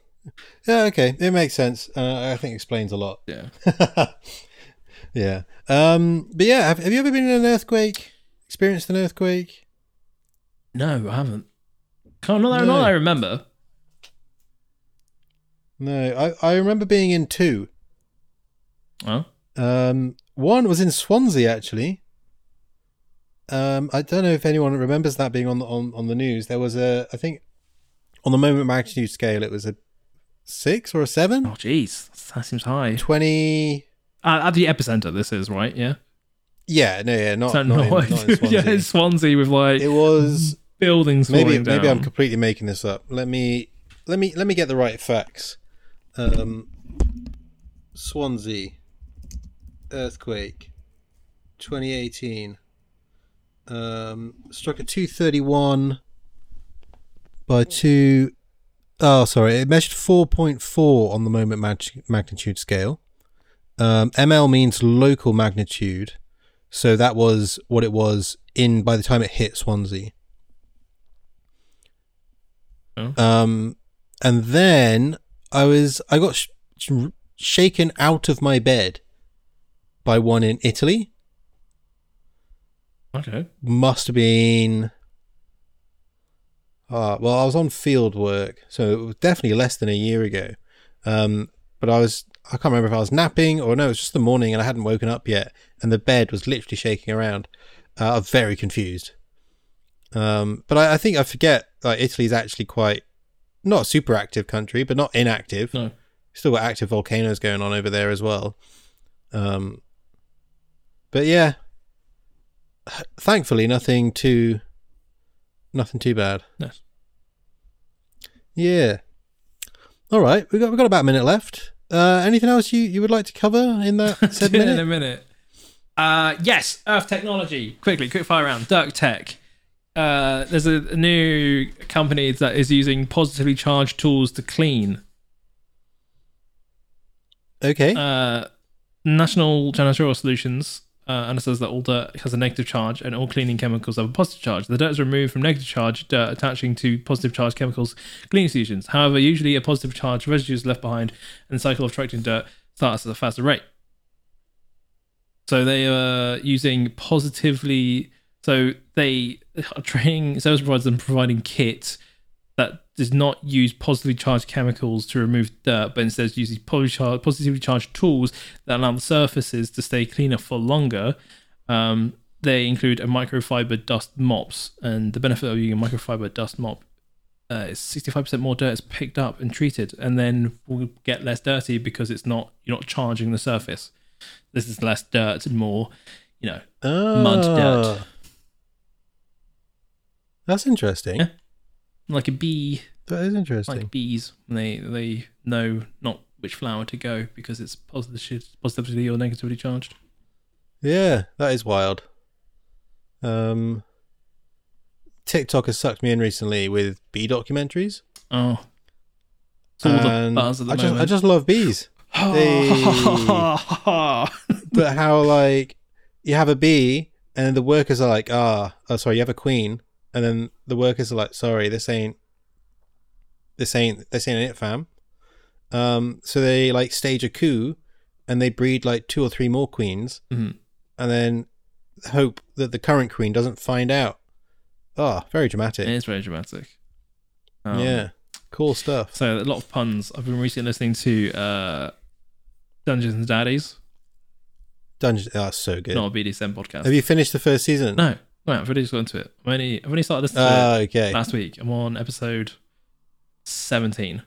Yeah. Okay. It makes sense. Uh, I think it explains a lot. Yeah. (laughs) yeah. Um. But yeah, have, have you ever been in an earthquake? Experienced an earthquake? No, I haven't. Can't, not, that, No. not that I remember. No. I I remember being in two. Oh. Um. One was in Swansea actually. Um. I don't know if anyone remembers that being on the on on the news. There was a I think on the moment magnitude scale it was a six or a seven. Oh, jeez. That seems high. Twenty. Uh, at the epicenter, this is, right? Yeah. Yeah. No. Yeah. Not So not, in, not- not in (laughs) Swansea. yeah, in Swansea with like It was buildings maybe down. maybe I'm completely making this up. Let me let me let me get the right facts. Um, Swansea earthquake, 2018. Um, struck at 231 by two oh sorry, it measured 4.4 on the moment mag- magnitude scale. Um, ML means local magnitude, so that was what it was in by the time it hit Swansea. Oh. Um, and then I was I got sh- sh- shaken out of my bed by one in Italy. okay. Must have been. Uh, well, I was on field work, so it was definitely less than a year ago. Um, but I was, I can't remember if I was napping or no, it was just the morning and I hadn't woken up yet, and the bed was literally shaking around. Uh, I'm very confused. Um, but I, I think I forget, like, Italy's actually quite, not a super active country, but not inactive. No. Still got active volcanoes going on over there as well. Um, but yeah, (sighs) thankfully nothing too, nothing too bad. Nice. Yeah. All right, we got we got about a minute left. Uh, anything else you, you would like to cover in that (laughs) said in a minute? minute. Uh, yes, Earth Technology. Quickly, quick fire round. Dirk Tech. Uh, there's a, a new company that is using positively charged tools to clean. Okay. Uh, National Janitorial Solutions uh, says that all dirt has a negative charge and all cleaning chemicals have a positive charge. The dirt is removed from negative charge dirt attaching to positive charge chemicals cleaning solutions. However, usually a positive charge residue is left behind and the cycle of attracting dirt starts at a faster rate. So they are using positively. So they are training service providers and providing kit does not use positively charged chemicals to remove dirt, but instead uses positively charged, tools that allow the surfaces to stay cleaner for longer. Um, they include a microfiber dust mops, and the benefit of using a microfiber dust mop uh, is 65% more dirt is picked up and treated, and then will get less dirty because it's not you're not charging the surface. This is less dirt and more, you know, Mud dirt. Ah. That's interesting. Yeah. Like a bee, That is interesting. like bees. They they know not which flower to go because it's positive, positively or negatively charged. Yeah, that is wild. Um, TikTok has sucked me in recently with bee documentaries. Oh, it's all the buzz at the I just, moment. I just love bees. (laughs) but how like you have a bee and the workers are like, ah, oh, sorry, you have a queen, and then the workers are like, sorry, this ain't, this ain't, this ain't it, fam. Um, so they like stage a coup, and they breed like two or three more queens, Mhm. and then hope that the current queen doesn't find out. Oh, very dramatic. It is very dramatic. Um, yeah, cool stuff. So a lot of puns. I've been recently listening to uh, Dungeons and Daddies, Dungeons, oh, so good. not a BDSM podcast. Have you finished the first season? No, no, I've already just got into it. I've only, I've only started this to Ah, okay. last week. I'm on episode 17.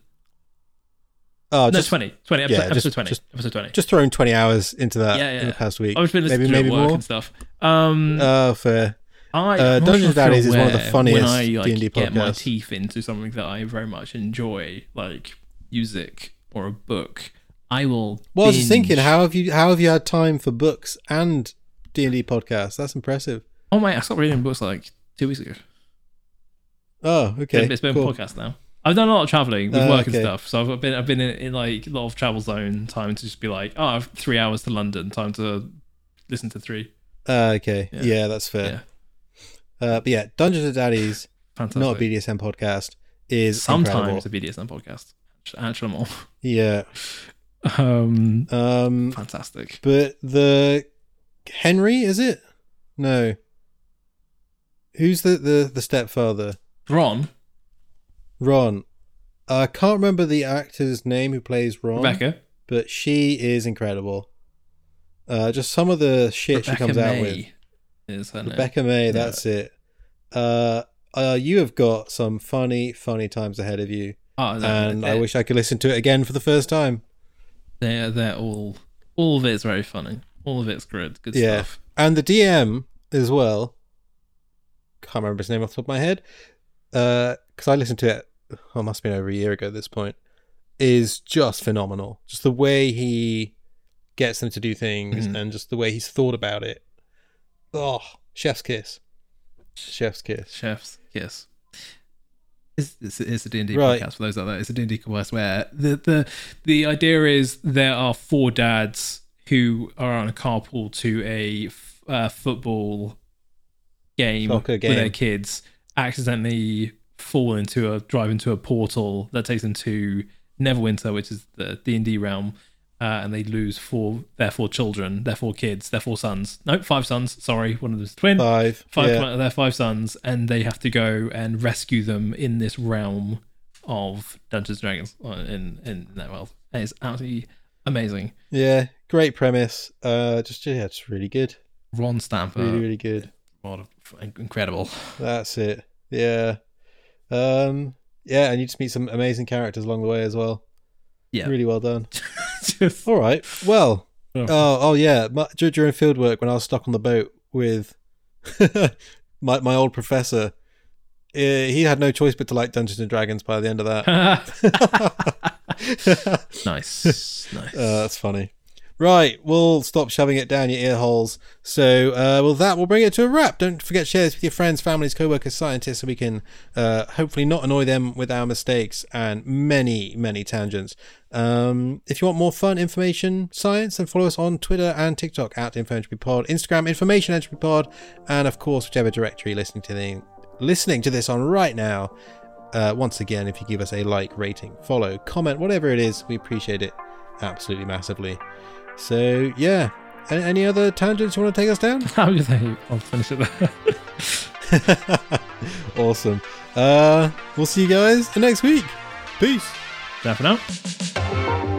Oh, no, just 20. 20. Episode, yeah, episode just- 20. just- episode 20. just throwing 20 hours into that Yeah, in the past week. I've been listening maybe to maybe work more. and stuff. Um, Oh, fair. I, uh, Dungeons Daddies is one of the funniest when I, like, D&D get my teeth into something that I very much enjoy, like music or a book, I will. Well, I was just thinking, how have you how have you had time for books and D and D podcasts? That's impressive. Oh my! I stopped reading books like two weeks ago. Oh, okay, it's been cool. a podcast now. I've done a lot of traveling with Uh, work okay. and stuff, so I've been I've been in, in like a lot of travel zone time to just be like, oh, I have three hours to London, time to listen to three. Uh, okay, Yeah. yeah. that's fair. Uh, but yeah, Dungeons and Daddies, (laughs) not a BDSM podcast, is Sometimes incredible. a BDSM podcast. Actually, more. Yeah. (laughs) Um, Um, fantastic. but the Henry is it? No. Who's the the the stepfather? Ron, Ron. I can't remember the actor's name who plays Ron. Rebecca, but she is incredible. Uh, just some of the shit Rebecca she comes out with. Is her name. Rebecca May, that's it. Uh, uh, you have got some funny, funny times ahead of you, Oh, and I wish I could listen to it again for the first time. they're they're all all of it's very funny. All of it's good. Good Yeah. stuff. And the DM as well. Can't remember his name off the top of my head. Because I listened to it, oh, it must have been over a year ago at this point. Is just phenomenal. Just the way he gets them to do things, Mhm. and just the way he's thought about it. Oh, chef's kiss. Chef's kiss. Chef's kiss. It's, it's, it's a D&D Right. podcast for those out there. It's a D&D podcast where the, the, the idea is there are four dads who are on a carpool to a f- uh, football game, Soccer with their kids, accidentally fall into a, drive into a portal that takes them to Neverwinter, which is the D&D realm, uh, and they lose four, their four children, their four kids, their four sons. No, five sons, sorry, one of them's twin Five. five yeah. their five sons, and they have to go and rescue them in this realm of Dungeons and Dragons uh, in in that world. And it's absolutely amazing. yeah, great premise. Uh, just yeah, it's really good. Ron Stampler, Really, really good. What a- incredible. That's it. Yeah. Um. Yeah, and you just meet some amazing characters along the way as well. Yeah. Really well done. Just- (laughs) All right. Well. Oh. Oh. Oh yeah. My, during field work, when I was stuck on the boat with (laughs) my my old professor, eh, he had no choice but to like Dungeons and Dragons. By the end of that. (laughs) nice, nice. Uh, that's funny. Right, we'll stop shoving it down your ear holes. So, uh, well, that will bring it to a wrap. Don't forget to share this with your friends, families, co-workers, scientists, so we can uh, hopefully not annoy them with our mistakes and many, many tangents. Um, if you want more fun, information, science, then follow us on Twitter and TikTok at InfoEntropyPod, Instagram Information Entropy Pod, and of course, whichever directory listening to the, listening to this on right now. Uh, once again, if you give us a like, rating, follow, comment, whatever it is, we appreciate it absolutely massively. So yeah, any, any other tangents you want to take us down? How do they? I'll finish it there. (laughs) awesome. Uh, we'll see you guys next week. Peace. Bye for now.